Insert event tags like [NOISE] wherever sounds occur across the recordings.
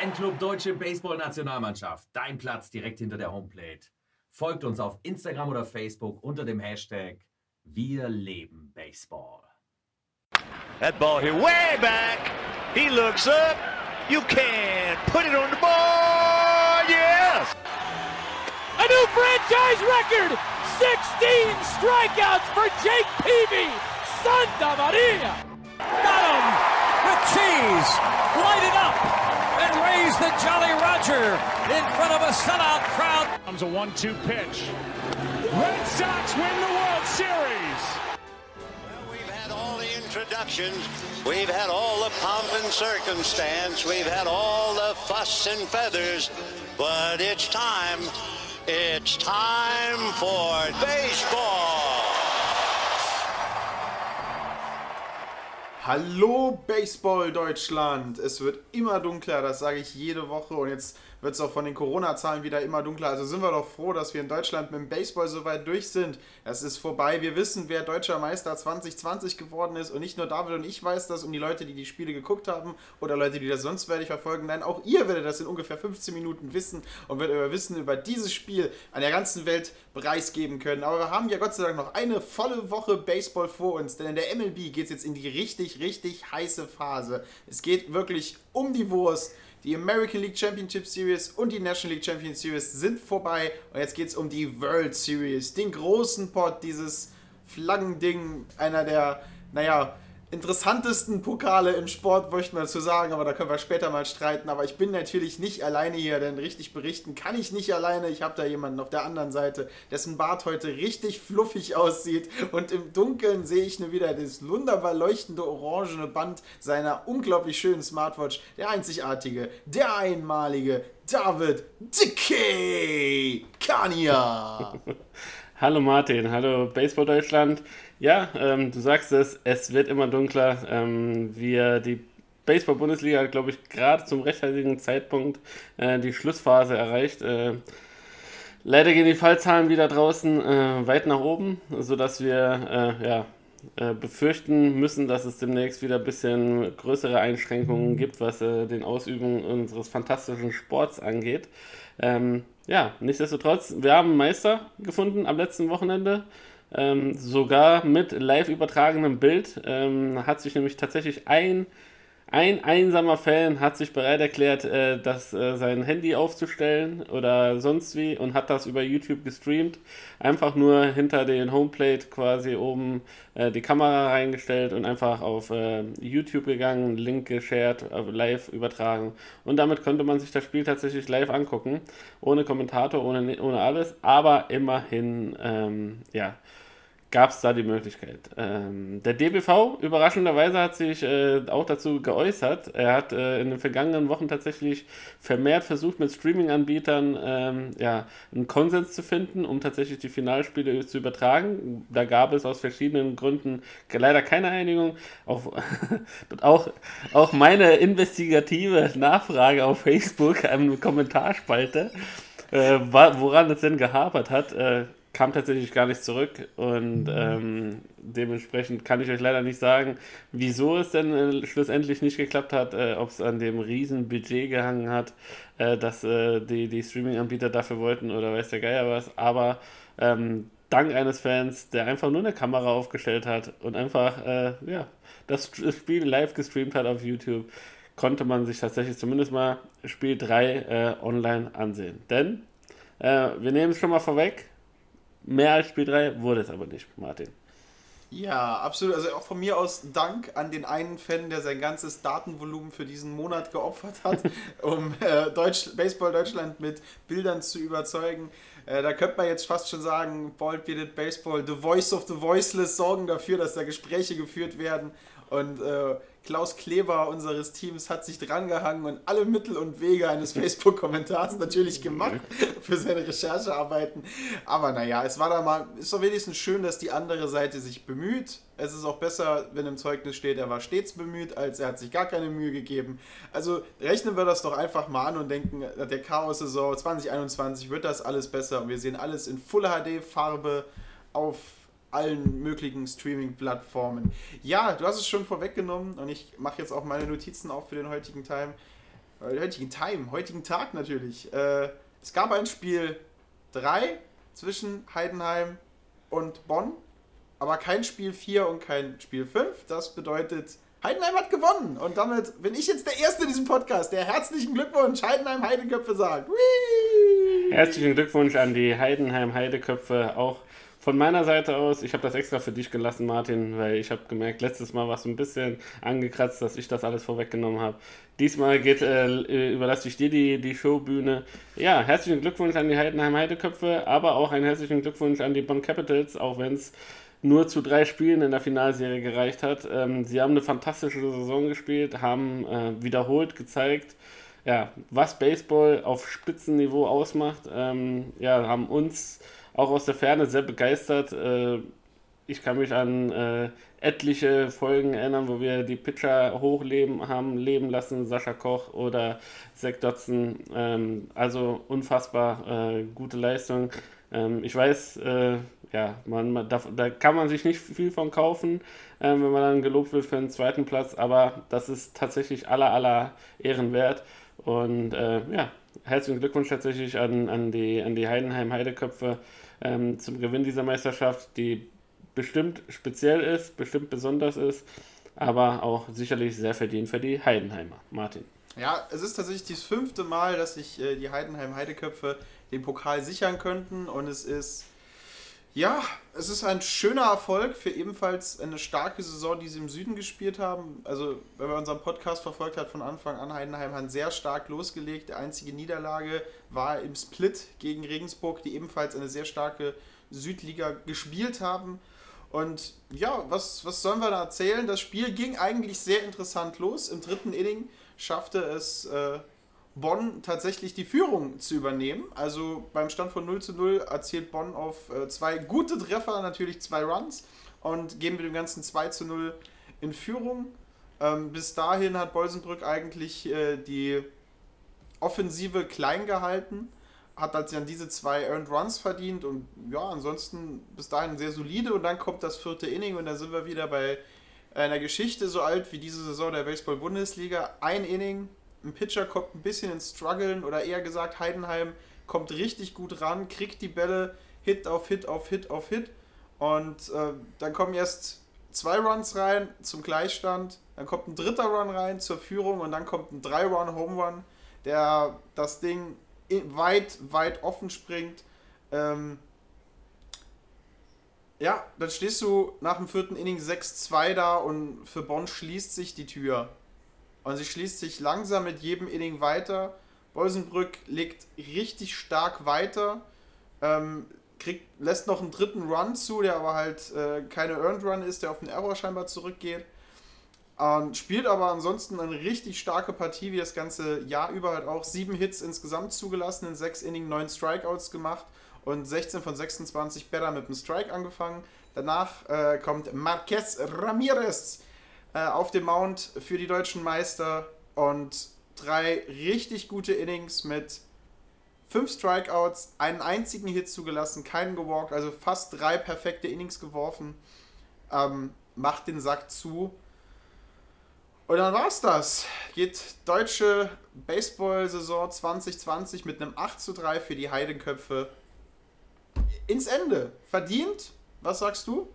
Fanclub Deutsche Baseball-Nationalmannschaft. Dein Platz direkt hinter der Homeplate. Folgt uns auf Instagram oder Facebook unter dem Hashtag Wir leben Baseball. That ball here way back. He looks up. You can put it on the board. Yes. A new franchise record. 16 strikeouts for Jake Peavy. Santa Maria. Got him with cheese. Light it up and raise the Jolly Roger in front of a sellout crowd. Comes a one-two pitch. Red Sox win the World Series. Well, we've had all the introductions. We've had all the pomp and circumstance. We've had all the fuss and feathers. But it's time. It's time for baseball. Hallo Baseball Deutschland! Es wird immer dunkler, das sage ich jede Woche und jetzt wird es auch von den Corona-Zahlen wieder immer dunkler. Also sind wir doch froh, dass wir in Deutschland mit dem Baseball so weit durch sind. Es ist vorbei. Wir wissen, wer deutscher Meister 2020 geworden ist und nicht nur David und ich weiß das und die Leute, die die Spiele geguckt haben oder Leute, die das sonst werde ich verfolgen. Nein, auch ihr werdet das in ungefähr 15 Minuten wissen und werdet euer Wissen über dieses Spiel an der ganzen Welt preisgeben können. Aber wir haben ja Gott sei Dank noch eine volle Woche Baseball vor uns, denn in der MLB geht es jetzt in die richtig, richtig heiße Phase. Es geht wirklich um die Wurst. Die American League Championship Series und die National League Championship Series sind vorbei. Und jetzt geht es um die World Series, den großen Pot, dieses Flaggending, einer der, naja, interessantesten Pokale im Sport, möchte man dazu sagen, aber da können wir später mal streiten. Aber ich bin natürlich nicht alleine hier, denn richtig berichten kann ich nicht alleine. Ich habe da jemanden auf der anderen Seite, dessen Bart heute richtig fluffig aussieht. Und im Dunkeln sehe ich nur wieder das wunderbar leuchtende orangene Band seiner unglaublich schönen Smartwatch. Der einzigartige, der einmalige David Dickey Kania. [LAUGHS] Hallo Martin, hallo Baseball Deutschland. Ja, ähm, du sagst es, es wird immer dunkler. Ähm, wir, die Baseball-Bundesliga hat, glaube ich, gerade zum rechtzeitigen Zeitpunkt äh, die Schlussphase erreicht. Äh, leider gehen die Fallzahlen wieder draußen äh, weit nach oben, sodass wir äh, ja, äh, befürchten müssen, dass es demnächst wieder ein bisschen größere Einschränkungen gibt, was äh, den Ausübung unseres fantastischen Sports angeht. Ähm, ja, nichtsdestotrotz, wir haben einen Meister gefunden am letzten Wochenende. Ähm, sogar mit live übertragenem Bild ähm, hat sich nämlich tatsächlich ein, ein einsamer Fan hat sich bereit erklärt, äh, das, äh, sein Handy aufzustellen oder sonst wie und hat das über YouTube gestreamt. Einfach nur hinter den Homeplate quasi oben äh, die Kamera reingestellt und einfach auf äh, YouTube gegangen, Link geshared, äh, live übertragen. Und damit konnte man sich das Spiel tatsächlich live angucken. Ohne Kommentator, ohne, ohne alles, aber immerhin, ähm, ja gab es da die Möglichkeit. Ähm, der DBV überraschenderweise hat sich äh, auch dazu geäußert. Er hat äh, in den vergangenen Wochen tatsächlich vermehrt versucht, mit Streaming-Anbietern ähm, ja, einen Konsens zu finden, um tatsächlich die Finalspiele zu übertragen. Da gab es aus verschiedenen Gründen leider keine Einigung. Auch, [LAUGHS] auch, auch meine investigative Nachfrage auf Facebook, eine Kommentarspalte, äh, woran es denn gehapert hat, äh, kam tatsächlich gar nicht zurück und ähm, dementsprechend kann ich euch leider nicht sagen, wieso es denn äh, schlussendlich nicht geklappt hat, äh, ob es an dem riesen Budget gehangen hat, äh, dass äh, die, die Streaming-Anbieter dafür wollten oder weiß der Geier was, aber ähm, dank eines Fans, der einfach nur eine Kamera aufgestellt hat und einfach äh, ja, das Spiel live gestreamt hat auf YouTube, konnte man sich tatsächlich zumindest mal Spiel 3 äh, online ansehen. Denn wir nehmen es schon mal vorweg, Mehr als Spiel 3 wurde es aber nicht, Martin. Ja, absolut. Also auch von mir aus Dank an den einen Fan, der sein ganzes Datenvolumen für diesen Monat geopfert hat, [LAUGHS] um äh, Deutsch, Baseball Deutschland mit Bildern zu überzeugen. Äh, da könnte man jetzt fast schon sagen, Bald Bearded Baseball, The Voice of the Voiceless sorgen dafür, dass da Gespräche geführt werden. Und äh, Klaus Kleber unseres Teams hat sich drangehangen und alle Mittel und Wege eines [LAUGHS] Facebook-Kommentars natürlich gemacht für seine Recherchearbeiten. Aber naja, es war da mal, ist doch wenigstens schön, dass die andere Seite sich bemüht. Es ist auch besser, wenn im Zeugnis steht, er war stets bemüht, als er hat sich gar keine Mühe gegeben. Also rechnen wir das doch einfach mal an und denken, der Chaos-Saison 2021 wird das alles besser und wir sehen alles in Full HD Farbe auf allen möglichen Streaming-Plattformen. Ja, du hast es schon vorweggenommen und ich mache jetzt auch meine Notizen auf für den heutigen Time. äh, heutigen Time, heutigen Tag natürlich. Äh, es gab ein Spiel 3 zwischen Heidenheim und Bonn, aber kein Spiel 4 und kein Spiel 5. Das bedeutet, Heidenheim hat gewonnen. Und damit bin ich jetzt der Erste in diesem Podcast, der herzlichen Glückwunsch Heidenheim Heideköpfe sagt. Whee! Herzlichen Glückwunsch an die Heidenheim Heideköpfe. Auch von meiner Seite aus, ich habe das extra für dich gelassen, Martin, weil ich habe gemerkt, letztes Mal war es ein bisschen angekratzt, dass ich das alles vorweggenommen habe. Diesmal geht, äh, überlasse ich dir die, die Showbühne. Ja, herzlichen Glückwunsch an die Heidenheim Heideköpfe, aber auch einen herzlichen Glückwunsch an die Bonn Capitals, auch wenn es nur zu drei Spielen in der Finalserie gereicht hat. Ähm, sie haben eine fantastische Saison gespielt, haben äh, wiederholt gezeigt, ja, was Baseball auf Spitzenniveau ausmacht. Ähm, ja, haben uns auch aus der Ferne sehr begeistert. Äh, ich kann mich an äh, etliche Folgen erinnern, wo wir die Pitcher hochleben haben leben lassen, Sascha Koch oder Zach Dotson. Ähm, also unfassbar äh, gute Leistung. Ähm, ich weiß, ja, man, man da, da, kann man sich nicht viel von kaufen, wenn man dann gelobt wird für den zweiten Platz, aber das ist tatsächlich aller, aller Ehren wert. Und ja, herzlichen Glückwunsch tatsächlich an, an, die, an die Heidenheim Heideköpfe ähm, zum Gewinn dieser Meisterschaft, die bestimmt speziell ist, bestimmt besonders ist, aber auch sicherlich sehr verdient für die Heidenheimer. Martin. Ja, es ist tatsächlich das fünfte Mal, dass sich äh, die Heidenheim Heideköpfe den Pokal sichern könnten und es ist ja, es ist ein schöner Erfolg für ebenfalls eine starke Saison, die sie im Süden gespielt haben. Also, wenn man unseren Podcast verfolgt hat von Anfang an, Heidenheim hat sehr stark losgelegt. Die einzige Niederlage war im Split gegen Regensburg, die ebenfalls eine sehr starke Südliga gespielt haben. Und ja, was, was sollen wir da erzählen? Das Spiel ging eigentlich sehr interessant los. Im dritten Inning schaffte es äh, Bonn tatsächlich die Führung zu übernehmen. Also beim Stand von 0 zu 0 erzielt Bonn auf äh, zwei gute Treffer natürlich zwei Runs und gehen mit dem Ganzen 2 zu 0 in Führung. Ähm, bis dahin hat Bolsenbrück eigentlich äh, die Offensive klein gehalten, hat also dann diese zwei Earned Runs verdient und ja, ansonsten bis dahin sehr solide und dann kommt das vierte Inning und dann sind wir wieder bei einer Geschichte so alt wie diese Saison der Baseball-Bundesliga. Ein Inning, ein Pitcher kommt ein bisschen ins Struggeln oder eher gesagt, Heidenheim kommt richtig gut ran, kriegt die Bälle Hit auf Hit auf Hit auf Hit und äh, dann kommen erst zwei Runs rein zum Gleichstand, dann kommt ein dritter Run rein zur Führung und dann kommt ein drei Run Home Run, der das Ding weit, weit offen springt. Ähm, ja, dann stehst du nach dem vierten Inning 6-2 da und für Bonn schließt sich die Tür. Und sie schließt sich langsam mit jedem Inning weiter. Bolsenbrück legt richtig stark weiter. Ähm, kriegt, lässt noch einen dritten Run zu, der aber halt äh, keine Earned Run ist, der auf den Error scheinbar zurückgeht. Ähm, spielt aber ansonsten eine richtig starke Partie, wie das ganze Jahr über halt auch. Sieben Hits insgesamt zugelassen, in sechs Innings neun Strikeouts gemacht und 16 von 26 Better mit einem Strike angefangen. Danach äh, kommt Marquez Ramirez äh, auf dem Mount für die deutschen Meister und drei richtig gute Innings mit fünf Strikeouts, einen einzigen Hit zugelassen, keinen gewalkt, also fast drei perfekte Innings geworfen. Ähm, macht den Sack zu. Und dann war's das. Geht deutsche Baseball-Saison 2020 mit einem 8 zu 3 für die Heidenköpfe ins Ende. Verdient? Was sagst du?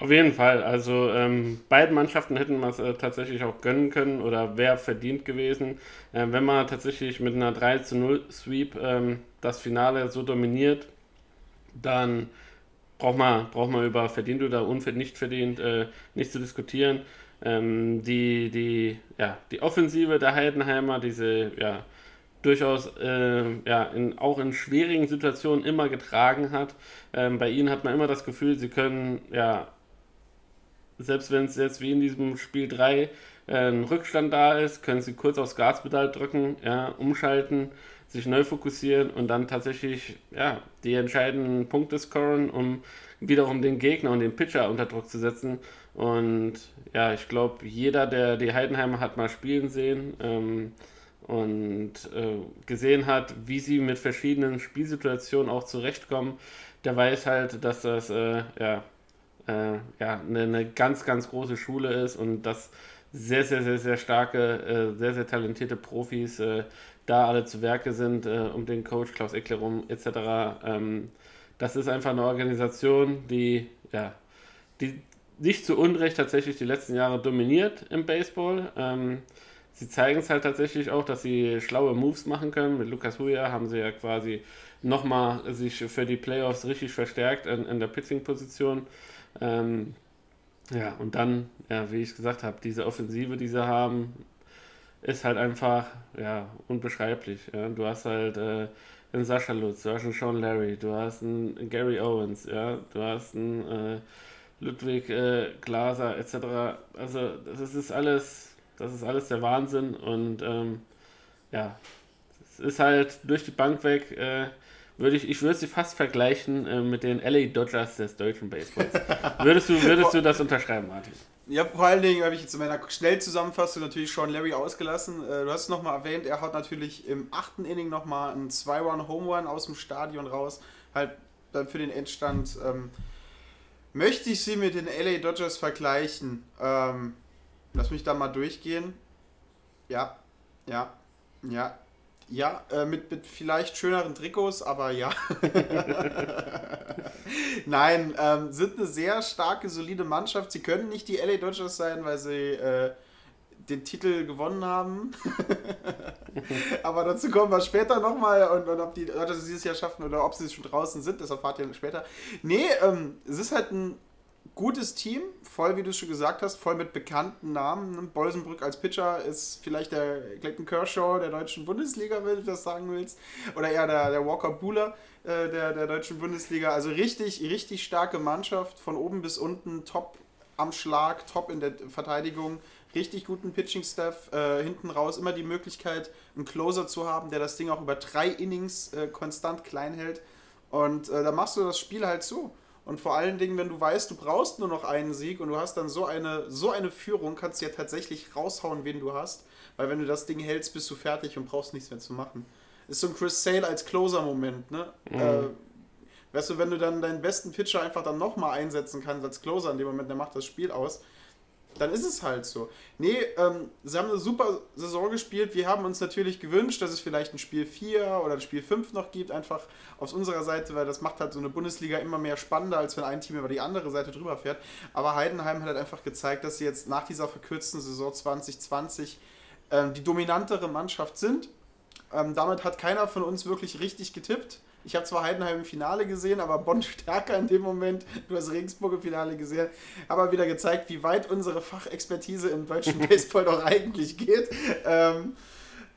Auf jeden Fall. Also ähm, beiden Mannschaften hätten wir es äh, tatsächlich auch gönnen können oder wäre verdient gewesen. Äh, wenn man tatsächlich mit einer 3 zu 0 Sweep ähm, das Finale so dominiert, dann braucht man, braucht man über verdient oder unverdient, nicht verdient äh, nicht zu diskutieren. Ähm, die, die, ja, die Offensive der Heidenheimer, diese ja, durchaus äh, ja, in, auch in schwierigen Situationen immer getragen hat. Ähm, bei ihnen hat man immer das Gefühl, sie können ja selbst wenn es jetzt wie in diesem Spiel 3 äh, ein Rückstand da ist, können sie kurz aufs Gaspedal drücken, ja, umschalten, sich neu fokussieren und dann tatsächlich ja, die entscheidenden Punkte scoren, um wiederum den Gegner und den Pitcher unter Druck zu setzen. Und ja, ich glaube, jeder, der die Heidenheimer hat mal spielen sehen ähm, und äh, gesehen hat, wie sie mit verschiedenen Spielsituationen auch zurechtkommen, der weiß halt, dass das äh, ja, äh, ja, eine, eine, ganz, ganz große Schule ist und dass sehr, sehr, sehr, sehr starke, äh, sehr, sehr talentierte Profis äh, da alle zu Werke sind, äh, um den Coach Klaus Eckler rum, etc. Ähm, das ist einfach eine Organisation, die, ja, die nicht zu Unrecht tatsächlich die letzten Jahre dominiert im Baseball. Ähm, sie zeigen es halt tatsächlich auch, dass sie schlaue Moves machen können. Mit Lukas Huya haben sie ja quasi nochmal sich für die Playoffs richtig verstärkt in, in der Pitching-Position. Ähm, ja, und dann, ja, wie ich gesagt habe, diese Offensive, die sie haben, ist halt einfach, ja, unbeschreiblich. Ja. Du hast halt äh, einen Sascha Lutz, du hast einen Sean Larry, du hast einen Gary Owens, ja, du hast einen äh, Ludwig äh, Glaser etc. Also das ist alles, das ist alles der Wahnsinn und ähm, ja, es ist halt durch die Bank weg äh, würde ich, ich würde sie fast vergleichen äh, mit den LA Dodgers des deutschen Baseballs. würdest du, würdest du das unterschreiben, Martin? Ja, vor allen Dingen habe ich jetzt in meiner Schnellzusammenfassung natürlich Sean Larry ausgelassen. Äh, du hast es nochmal erwähnt, er hat natürlich im achten Inning nochmal einen 2-Run-Home-Run aus dem Stadion raus. Halt dann für den Endstand. Ähm, möchte ich sie mit den LA Dodgers vergleichen? Ähm, lass mich da mal durchgehen. Ja, ja, ja, ja, äh, mit, mit vielleicht schöneren Trikots, aber ja. [LAUGHS] Nein, ähm, sind eine sehr starke, solide Mannschaft. Sie können nicht die LA Dodgers sein, weil sie äh, den Titel gewonnen haben. [LAUGHS] aber dazu kommen wir später nochmal und, und ob die Dodgers es dieses Jahr schaffen oder ob sie schon draußen sind, das erfahrt ihr später. Nee, ähm, es ist halt ein gutes Team, voll, wie du schon gesagt hast, voll mit bekannten Namen. Bolsenbrück als Pitcher ist vielleicht der Clayton Kershaw der deutschen Bundesliga, wenn du das sagen willst. Oder eher der, der Walker Buhler äh, der, der deutschen Bundesliga. Also richtig, richtig starke Mannschaft, von oben bis unten, top am Schlag, top in der Verteidigung, richtig guten Pitching-Staff. Äh, hinten raus immer die Möglichkeit, einen Closer zu haben, der das Ding auch über drei Innings äh, konstant klein hält. Und äh, da machst du das Spiel halt so. Und vor allen Dingen, wenn du weißt, du brauchst nur noch einen Sieg und du hast dann so eine, so eine Führung, kannst du ja tatsächlich raushauen, wen du hast. Weil wenn du das Ding hältst, bist du fertig und brauchst nichts mehr zu machen. Ist so ein Chris Sale als Closer-Moment, ne? Mhm. Äh, weißt du, wenn du dann deinen besten Pitcher einfach dann nochmal einsetzen kannst als Closer in dem Moment, der macht das Spiel aus dann ist es halt so. Nee, ähm, sie haben eine super Saison gespielt. Wir haben uns natürlich gewünscht, dass es vielleicht ein Spiel 4 oder ein Spiel 5 noch gibt, einfach aus unserer Seite, weil das macht halt so eine Bundesliga immer mehr spannender, als wenn ein Team über die andere Seite drüber fährt. Aber Heidenheim hat halt einfach gezeigt, dass sie jetzt nach dieser verkürzten Saison 2020 ähm, die dominantere Mannschaft sind. Ähm, damit hat keiner von uns wirklich richtig getippt. Ich habe zwar Heidenheim im Finale gesehen, aber Bonn [LAUGHS] stärker in dem Moment. Du hast Regensburg im Finale gesehen. Aber wieder gezeigt, wie weit unsere Fachexpertise im deutschen [LAUGHS] Baseball doch eigentlich geht. Ähm,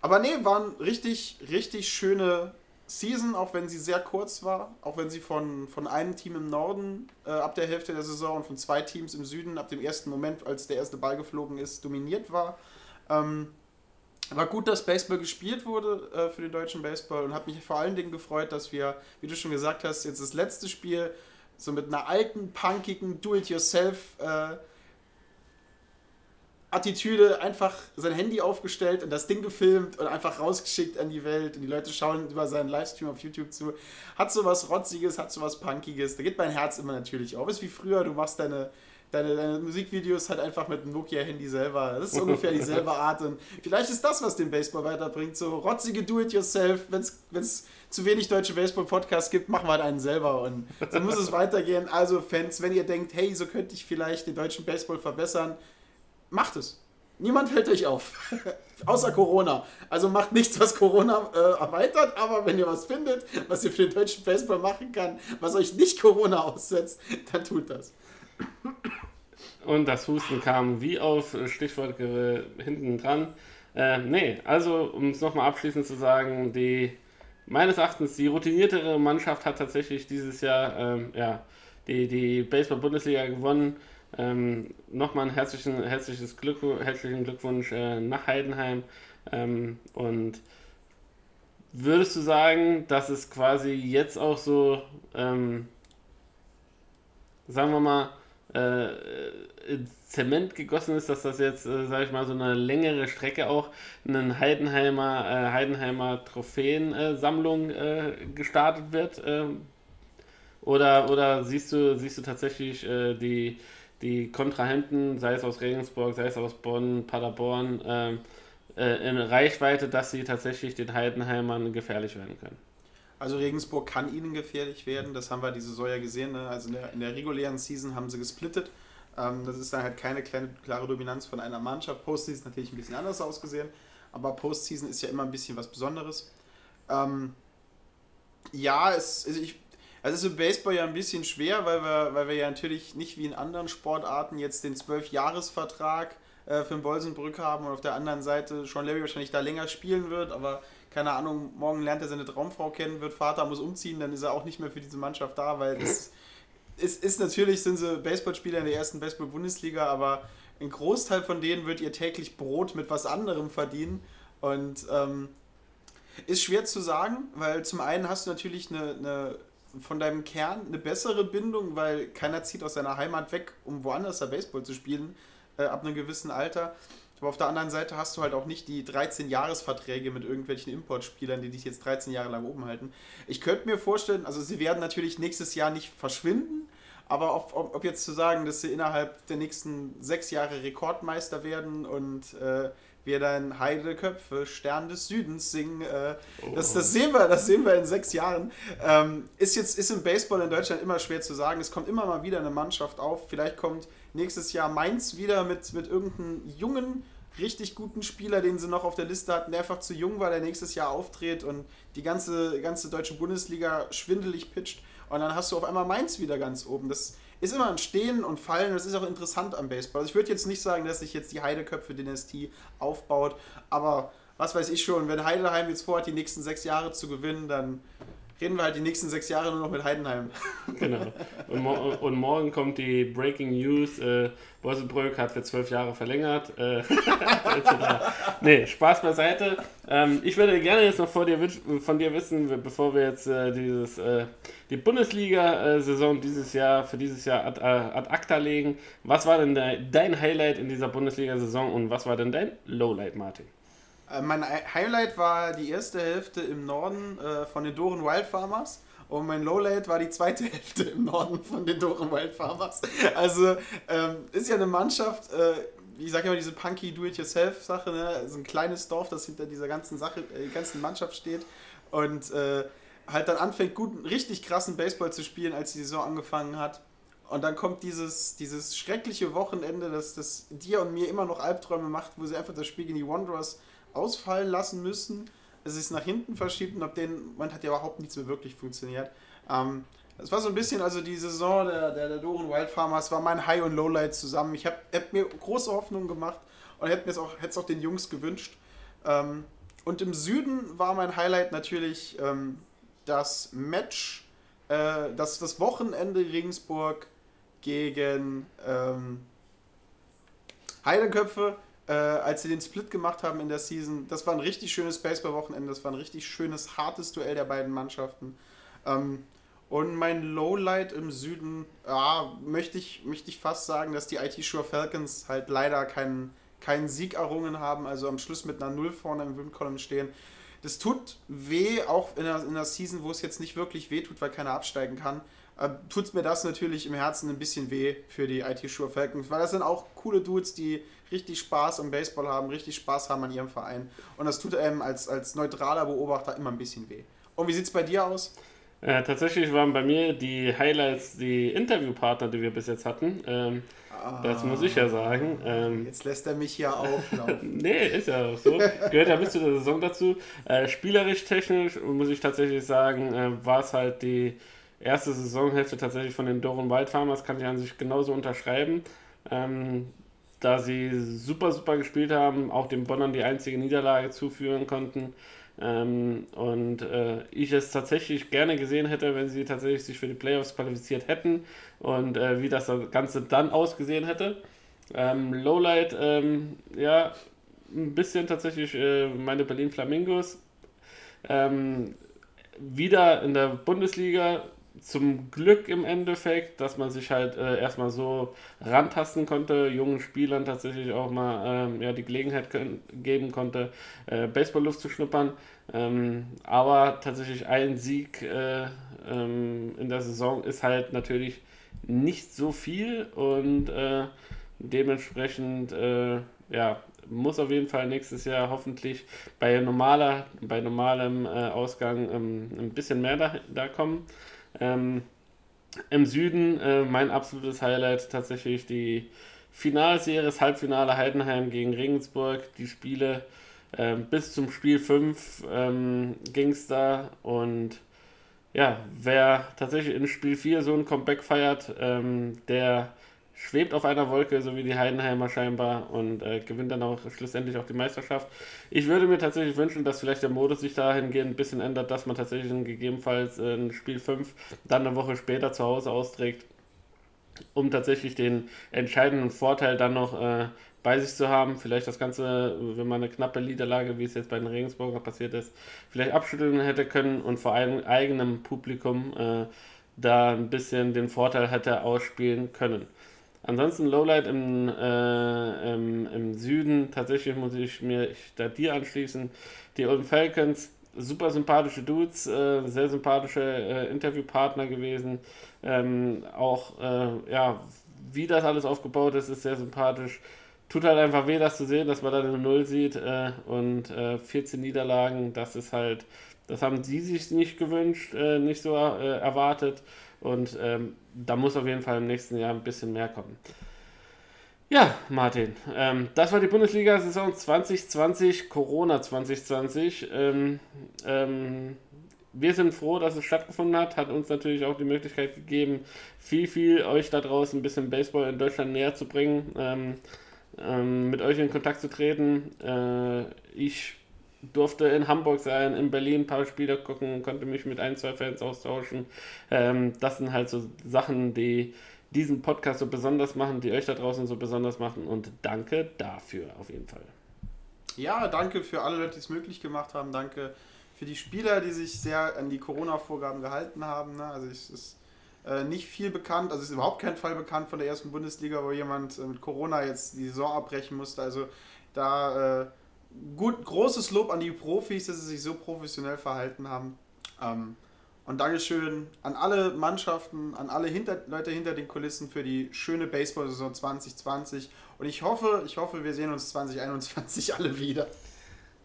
aber nee, waren richtig, richtig schöne Season, auch wenn sie sehr kurz war. Auch wenn sie von, von einem Team im Norden äh, ab der Hälfte der Saison und von zwei Teams im Süden ab dem ersten Moment, als der erste Ball geflogen ist, dominiert war. Ähm, war gut, dass Baseball gespielt wurde äh, für den deutschen Baseball und hat mich vor allen Dingen gefreut, dass wir, wie du schon gesagt hast, jetzt das letzte Spiel so mit einer alten, punkigen Do-it-yourself äh, Attitüde einfach sein Handy aufgestellt und das Ding gefilmt und einfach rausgeschickt an die Welt und die Leute schauen über seinen Livestream auf YouTube zu. Hat so was Rotziges, hat so was Punkiges. Da geht mein Herz immer natürlich auf. Ist wie früher, du machst deine deine, deine Musikvideos halt einfach mit dem Nokia-Handy selber. Das ist ungefähr dieselbe Art. Und vielleicht ist das, was den Baseball weiterbringt. So rotzige Do-it-yourself. Wenn es zu wenig deutsche Baseball-Podcasts gibt, machen wir halt einen selber. Und so muss es weitergehen. Also, Fans, wenn ihr denkt, hey, so könnte ich vielleicht den deutschen Baseball verbessern, macht es. Niemand hält euch auf. [LAUGHS] Außer Corona. Also macht nichts, was Corona äh, erweitert, aber wenn ihr was findet, was ihr für den deutschen Baseball machen kann, was euch nicht Corona aussetzt, dann tut das. Und das Husten kam wie auf Stichwort hinten dran. Äh, nee, also um es nochmal abschließend zu sagen, die meines Erachtens die routiniertere Mannschaft hat tatsächlich dieses Jahr ähm, ja, die, die Baseball-Bundesliga gewonnen. Ähm, nochmal ein herzlichen, herzliches Glück, herzlichen Glückwunsch äh, nach Heidenheim. Ähm, und würdest du sagen, dass es quasi jetzt auch so, ähm, sagen wir mal, äh, Zement gegossen ist, dass das jetzt, äh, sage ich mal, so eine längere Strecke auch eine Heidenheimer, äh, Heidenheimer Trophäensammlung äh, gestartet wird. Ähm, Oder, oder siehst, du, siehst du tatsächlich äh, die, die Kontrahenten, sei es aus Regensburg, sei es aus Bonn, Paderborn, äh, äh, in Reichweite, dass sie tatsächlich den Heidenheimern gefährlich werden können? Also Regensburg kann ihnen gefährlich werden, das haben wir diese Saison ja gesehen. Ne? Also in der, in der regulären Season haben sie gesplittet. Ähm, das ist dann halt keine kleine, klare Dominanz von einer Mannschaft. Postseason ist natürlich ein bisschen anders ausgesehen, aber Postseason ist ja immer ein bisschen was Besonderes. Ähm, ja, es, also ich, also ist im Baseball ja ein bisschen schwer, weil wir, weil wir ja natürlich nicht wie in anderen Sportarten jetzt den 12-Jahres-Vertrag äh, für den Bolsenbrück haben und auf der anderen Seite schon Larry wahrscheinlich da länger spielen wird, aber keine Ahnung, morgen lernt er seine Traumfrau kennen, wird Vater, muss umziehen, dann ist er auch nicht mehr für diese Mannschaft da, weil das [LAUGHS] ist, ist natürlich, sind sie Baseballspieler in der ersten Baseball-Bundesliga, aber ein Großteil von denen wird ihr täglich Brot mit was anderem verdienen und ähm, ist schwer zu sagen, weil zum einen hast du natürlich eine, eine von deinem Kern eine bessere Bindung, weil keiner zieht aus seiner Heimat weg, um woanders da Baseball zu spielen, äh, ab einem gewissen Alter. Aber auf der anderen Seite hast du halt auch nicht die 13-Jahres-Verträge mit irgendwelchen Importspielern, die dich jetzt 13 Jahre lang oben halten. Ich könnte mir vorstellen, also sie werden natürlich nächstes Jahr nicht verschwinden, aber ob, ob, ob jetzt zu sagen, dass sie innerhalb der nächsten sechs Jahre Rekordmeister werden und äh, wir dann Heideköpfe, Stern des Südens singen. Äh, oh. das, das, sehen wir, das sehen wir in sechs Jahren. Ähm, ist jetzt ist im Baseball in Deutschland immer schwer zu sagen. Es kommt immer mal wieder eine Mannschaft auf. Vielleicht kommt nächstes Jahr Mainz wieder mit, mit irgendeinem jungen richtig guten Spieler, den sie noch auf der Liste hatten, der einfach zu jung war, der nächstes Jahr auftritt und die ganze, ganze deutsche Bundesliga schwindelig pitcht. Und dann hast du auf einmal Mainz wieder ganz oben. Das ist immer ein Stehen und Fallen. Das ist auch interessant am Baseball. Also ich würde jetzt nicht sagen, dass sich jetzt die Heideköpfe-Dynastie aufbaut, aber was weiß ich schon, wenn Heideheim jetzt vorhat, die nächsten sechs Jahre zu gewinnen, dann reden wir halt die nächsten sechs Jahre nur noch mit Heidenheim. Genau. Und, mo und morgen kommt die Breaking News. Äh, Bossenbrück hat für zwölf Jahre verlängert. Äh, [LAUGHS] nee, Spaß beiseite. Ähm, ich würde gerne jetzt noch dir, von dir wissen, bevor wir jetzt äh, dieses, äh, die Bundesliga-Saison dieses Jahr für dieses Jahr ad, äh, ad acta legen. Was war denn dein Highlight in dieser Bundesliga-Saison und was war denn dein Lowlight, Martin? Äh, mein Highlight war die erste Hälfte im Norden äh, von den Doren Wild Farmers. Und mein Lowlight war die zweite [LAUGHS] Hälfte im Norden von den Doren Wild Farmers. Also ähm, ist ja eine Mannschaft, äh, ich sage immer diese punky Do-it-yourself-Sache, ne? so ein kleines Dorf, das hinter dieser ganzen Sache, äh, ganzen Mannschaft steht und äh, halt dann anfängt, gut, richtig krassen Baseball zu spielen, als die Saison angefangen hat. Und dann kommt dieses, dieses schreckliche Wochenende, das, das dir und mir immer noch Albträume macht, wo sie einfach das Spiel gegen die Wanderers ausfallen lassen müssen. Es ist nach hinten verschiebt und ab dem Moment hat ja überhaupt nichts mehr wirklich funktioniert. Ähm, das war so ein bisschen, also die Saison der, der, der Doren Wild Farmers war mein High- und Lowlight zusammen. Ich habe hab mir große Hoffnungen gemacht und hätte es auch, auch den Jungs gewünscht. Ähm, und im Süden war mein Highlight natürlich ähm, das Match, äh, das, das Wochenende Regensburg gegen ähm, Heideköpfe äh, als sie den Split gemacht haben in der Season. Das war ein richtig schönes Baseball-Wochenende. Das war ein richtig schönes, hartes Duell der beiden Mannschaften. Ähm, und mein Lowlight im Süden, ja, möchte ich, möchte ich fast sagen, dass die IT Sure Falcons halt leider keinen, keinen Sieg errungen haben, also am Schluss mit einer Null vorne im Win-Column stehen. Das tut weh, auch in einer, in einer Season, wo es jetzt nicht wirklich weh tut, weil keiner absteigen kann. Äh, tut mir das natürlich im Herzen ein bisschen weh für die IT Sure Falcons, weil das sind auch coole Dudes, die richtig Spaß am Baseball haben, richtig Spaß haben an ihrem Verein. Und das tut einem als, als neutraler Beobachter immer ein bisschen weh. Und wie sieht es bei dir aus? Äh, tatsächlich waren bei mir die Highlights die Interviewpartner, die wir bis jetzt hatten. Ähm, ah, das muss ich ja sagen. Ähm, jetzt lässt er mich hier auflaufen. [LAUGHS] nee, ist ja auch so. Gehört ja bis zu der Saison dazu. Äh, spielerisch, technisch muss ich tatsächlich sagen, äh, war es halt die erste Saisonhälfte tatsächlich von den Doren Wild Farmers, kann ich an sich genauso unterschreiben. Ähm, da sie super, super gespielt haben, auch den Bonnern die einzige Niederlage zuführen konnten. Ähm, und äh, ich es tatsächlich gerne gesehen hätte, wenn sie tatsächlich sich für die Playoffs qualifiziert hätten und äh, wie das Ganze dann ausgesehen hätte. Ähm, Lowlight, ähm, ja, ein bisschen tatsächlich äh, meine Berlin Flamingos. Ähm, wieder in der Bundesliga zum Glück im Endeffekt, dass man sich halt äh, erstmal so rantasten konnte, jungen Spielern tatsächlich auch mal ähm, ja, die Gelegenheit können, geben konnte, äh, Baseballluft zu schnuppern. Ähm, aber tatsächlich ein Sieg äh, ähm, in der Saison ist halt natürlich nicht so viel und äh, dementsprechend äh, ja, muss auf jeden Fall nächstes Jahr hoffentlich bei normaler, bei normalem äh, Ausgang ähm, ein bisschen mehr da, da kommen. Ähm, Im Süden äh, mein absolutes Highlight tatsächlich die Finalserie, das Halbfinale Heidenheim gegen Regensburg. Die Spiele ähm, bis zum Spiel 5 ähm, ging es da und ja, wer tatsächlich in Spiel 4 so ein Comeback feiert, ähm, der schwebt auf einer Wolke, so wie die Heidenheimer scheinbar, und äh, gewinnt dann auch schlussendlich auch die Meisterschaft. Ich würde mir tatsächlich wünschen, dass vielleicht der Modus sich dahingehend ein bisschen ändert, dass man tatsächlich gegebenenfalls äh, in Spiel 5 dann eine Woche später zu Hause austrägt, um tatsächlich den entscheidenden Vorteil dann noch äh, bei sich zu haben, vielleicht das Ganze, wenn man eine knappe Niederlage, wie es jetzt bei den Regensburger passiert ist, vielleicht abschütteln hätte können und vor allem eigenem Publikum äh, da ein bisschen den Vorteil hätte ausspielen können. Ansonsten Lowlight im, äh, im, im, Süden, tatsächlich muss ich mir da dir anschließen. Die Olden Falcons, super sympathische Dudes, äh, sehr sympathische äh, Interviewpartner gewesen. Ähm, auch, äh, ja, wie das alles aufgebaut ist, ist sehr sympathisch. Tut halt einfach weh, das zu sehen, dass man da eine Null sieht äh, und 14 äh, Niederlagen, das ist halt, das haben sie sich nicht gewünscht, nicht so erwartet. Und ähm, da muss auf jeden Fall im nächsten Jahr ein bisschen mehr kommen. Ja, Martin, ähm, das war die Bundesliga-Saison 2020, Corona 2020. Ähm, ähm, wir sind froh, dass es stattgefunden hat. Hat uns natürlich auch die Möglichkeit gegeben, viel, viel euch da draußen ein bisschen Baseball in Deutschland näher zu bringen, ähm, ähm, mit euch in Kontakt zu treten. Äh, ich durfte in Hamburg sein, in Berlin ein paar Spiele gucken, konnte mich mit ein, zwei Fans austauschen. Ähm, das sind halt so Sachen, die diesen Podcast so besonders machen, die euch da draußen so besonders machen. Und danke dafür auf jeden Fall. Ja, danke für alle Leute, die es möglich gemacht haben. Danke für die Spieler, die sich sehr an die Corona-Vorgaben gehalten haben. Ne? Also es ist äh, nicht viel bekannt, also es ist überhaupt kein Fall bekannt von der ersten Bundesliga, wo jemand äh, mit Corona jetzt die Saison abbrechen musste. Also da äh, gut, großes Lob an die Profis, dass sie sich so professionell verhalten haben. Ähm, und Dankeschön an alle Mannschaften, an alle hinter, Leute hinter den Kulissen für die schöne Baseball-Saison 2020. Und ich hoffe, ich hoffe, wir sehen uns 2021 alle wieder.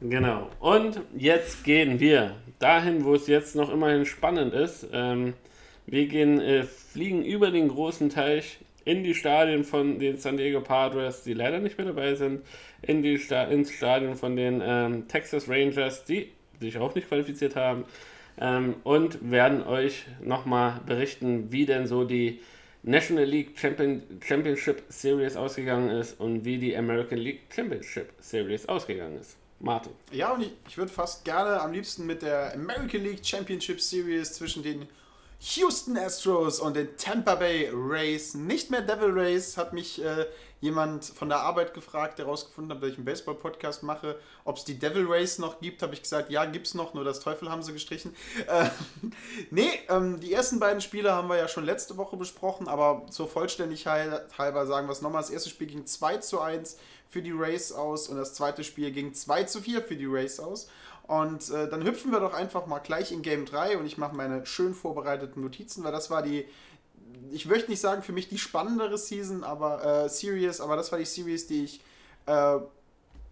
Genau. Und jetzt gehen wir dahin, wo es jetzt noch immerhin spannend ist. Ähm, wir gehen, äh, fliegen über den großen Teich in die Stadien von den San Diego Padres, die leider nicht mehr dabei sind, in die Sta ins Stadion von den ähm, Texas Rangers, die sich auch nicht qualifiziert haben, ähm, und werden euch nochmal berichten, wie denn so die National League Champion Championship Series ausgegangen ist und wie die American League Championship Series ausgegangen ist. Martin. Ja, und ich, ich würde fast gerne am liebsten mit der American League Championship Series zwischen den Houston Astros und den Tampa Bay Rays. Nicht mehr Devil Rays, hat mich äh, jemand von der Arbeit gefragt, der herausgefunden hat, dass ich einen Baseball-Podcast mache, ob es die Devil Rays noch gibt. Habe ich gesagt, ja, gibt es noch, nur das Teufel haben sie gestrichen. [LAUGHS] Äh, nee, ähm, die ersten beiden Spiele haben wir ja schon letzte Woche besprochen, aber zur Vollständigkeit halber sagen wir es nochmal. Das erste Spiel ging 2 zu 1 für die Rays aus und das zweite Spiel ging 2 zu 4 für die Rays aus. Und äh, dann hüpfen wir doch einfach mal gleich in Game 3 und ich mache meine schön vorbereiteten Notizen, weil das war die, ich möchte nicht sagen für mich die spannendere Season, aber äh, Series, aber das war die Series, die ich äh,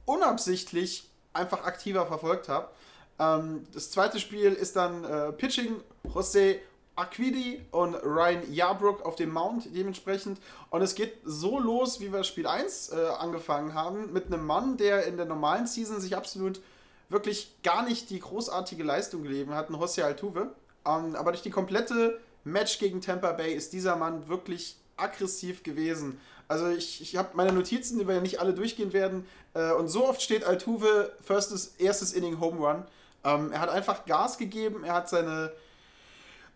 unabsichtlich einfach aktiver verfolgt habe. Ähm, das zweite Spiel ist dann äh, Pitching, Jose Aquidi und Ryan Yarbrook auf dem Mount dementsprechend. Und es geht so los, wie wir Spiel 1 äh, angefangen haben, mit einem Mann, der in der normalen Season sich absolut wirklich gar nicht die großartige Leistung gegeben hat, ein José Altuve. Ähm, aber durch die komplette Match gegen Tampa Bay ist dieser Mann wirklich aggressiv gewesen. Also ich, ich habe meine Notizen, die wir ja nicht alle durchgehen werden. Äh, und so oft steht Altuve firstes, erstes Inning Home Run. Ähm, er hat einfach Gas gegeben, er hat seine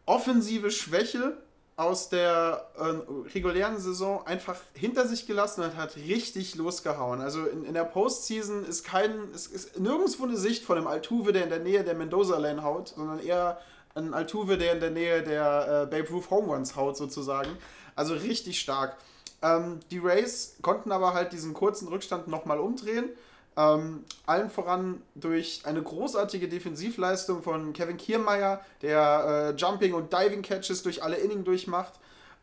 offensive Schwäche aus der äh, regulären Saison einfach hinter sich gelassen und hat richtig losgehauen. Also in, in der Postseason ist kein, ist, ist nirgendwo eine Sicht von einem Altuve, der in der Nähe der Mendoza Lane haut, sondern eher ein Altuve, der in der Nähe der äh, Babe Ruth Home Runs haut sozusagen. Also richtig stark. Ähm, die Rays konnten aber halt diesen kurzen Rückstand nochmal umdrehen. Ähm, allen voran durch eine großartige Defensivleistung von Kevin Kiermeier, der äh, Jumping und Diving Catches durch alle Inning durchmacht.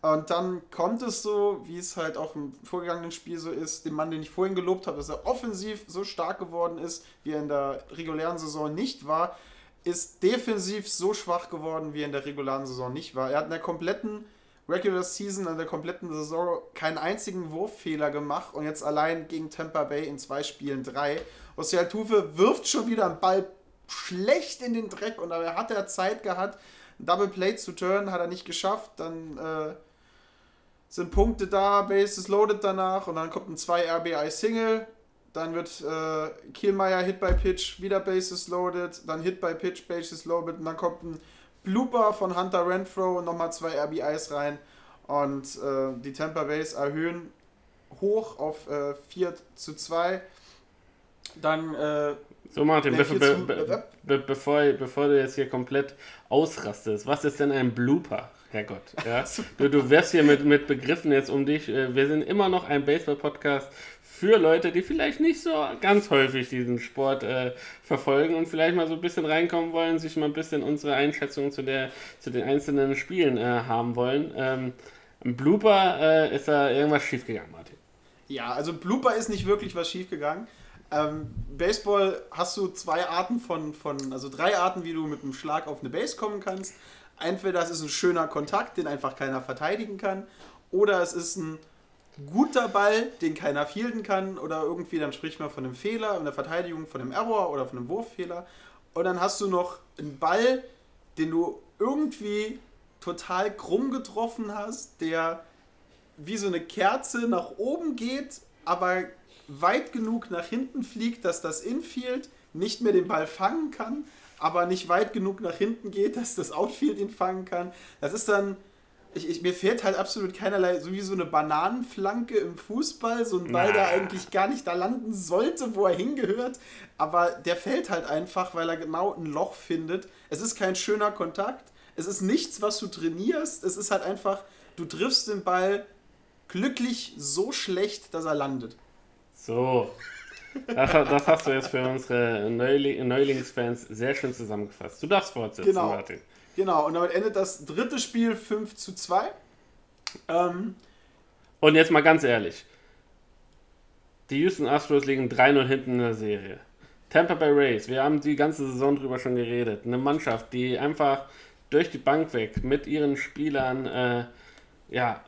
Und dann kommt es so, wie es halt auch im vorgegangenen Spiel so ist, dem Mann, den ich vorhin gelobt habe, dass er offensiv so stark geworden ist, wie er in der regulären Saison nicht war, ist defensiv so schwach geworden, wie er in der regulären Saison nicht war. Er hat in der kompletten Regular Season, in der kompletten Saison keinen einzigen Wurffehler gemacht und jetzt allein gegen Tampa Bay in zwei Spielen drei. Ossi Altuve wirft schon wieder einen Ball schlecht in den Dreck und dabei hat er Zeit gehabt, Double Play zu turnen, hat er nicht geschafft. Dann äh, sind Punkte da, Bases loaded danach und dann kommt ein 2 RBI Single. Dann wird äh, Kielmeier Hit by Pitch, wieder Bases loaded, dann Hit by Pitch, Bases loaded und dann kommt ein Blooper von Hunter Renfro und nochmal zwei RBIs rein. Und äh, die Tampa Bays erhöhen hoch auf äh, 4 zu 2. Dann. Äh, so, Martin, be be be bevor, bevor du jetzt hier komplett ausrastest, was ist denn ein Blooper? Herrgott. Ja? [LAUGHS] Du, du wirst hier mit, mit Begriffen jetzt um dich. Äh, wir sind immer noch ein Baseball-Podcast für Leute, die vielleicht nicht so ganz häufig diesen Sport äh, verfolgen und vielleicht mal so ein bisschen reinkommen wollen, sich mal ein bisschen unsere Einschätzung zu, der, zu den einzelnen Spielen äh, haben wollen. Ähm, Ein Blooper äh, ist da irgendwas schiefgegangen, Martin. Ja, also Blooper ist nicht wirklich was schiefgegangen. Ähm, Baseball hast du zwei Arten von, von, also drei Arten, wie du mit einem Schlag auf eine Base kommen kannst. Entweder es ist ein schöner Kontakt, den einfach keiner verteidigen kann, oder es ist ein guter Ball, den keiner fielden kann, oder irgendwie dann spricht man von einem Fehler in der Verteidigung, von einem Error oder von einem Wurffehler. Und dann hast du noch einen Ball, den du irgendwie total krumm getroffen hast, der wie so eine Kerze nach oben geht, aber weit genug nach hinten fliegt, dass das Infield nicht mehr den Ball fangen kann, aber nicht weit genug nach hinten geht, dass das Outfield ihn fangen kann. Das ist dann ich, ich, mir fehlt halt absolut keinerlei, so wie so eine Bananenflanke im Fußball, so ein Ball, der eigentlich gar nicht da landen sollte, wo er hingehört, aber der fällt halt einfach, weil er genau ein Loch findet. Es ist kein schöner Kontakt, es ist nichts, was du trainierst, es ist halt einfach, du triffst den Ball glücklich so schlecht, dass er landet. So. Das, das hast du jetzt für unsere Neuling, Neulingsfans sehr schön zusammengefasst. Du darfst fortsetzen, genau. Martin. Genau, und damit endet das dritte Spiel 5 zu 2. Ähm, und jetzt mal ganz ehrlich. Die Houston Astros liegen 3-0 hinten in der Serie. Tampa Bay Rays, wir haben die ganze Saison drüber schon geredet. Eine Mannschaft, die einfach durch die Bank weg mit ihren Spielern, äh, ja,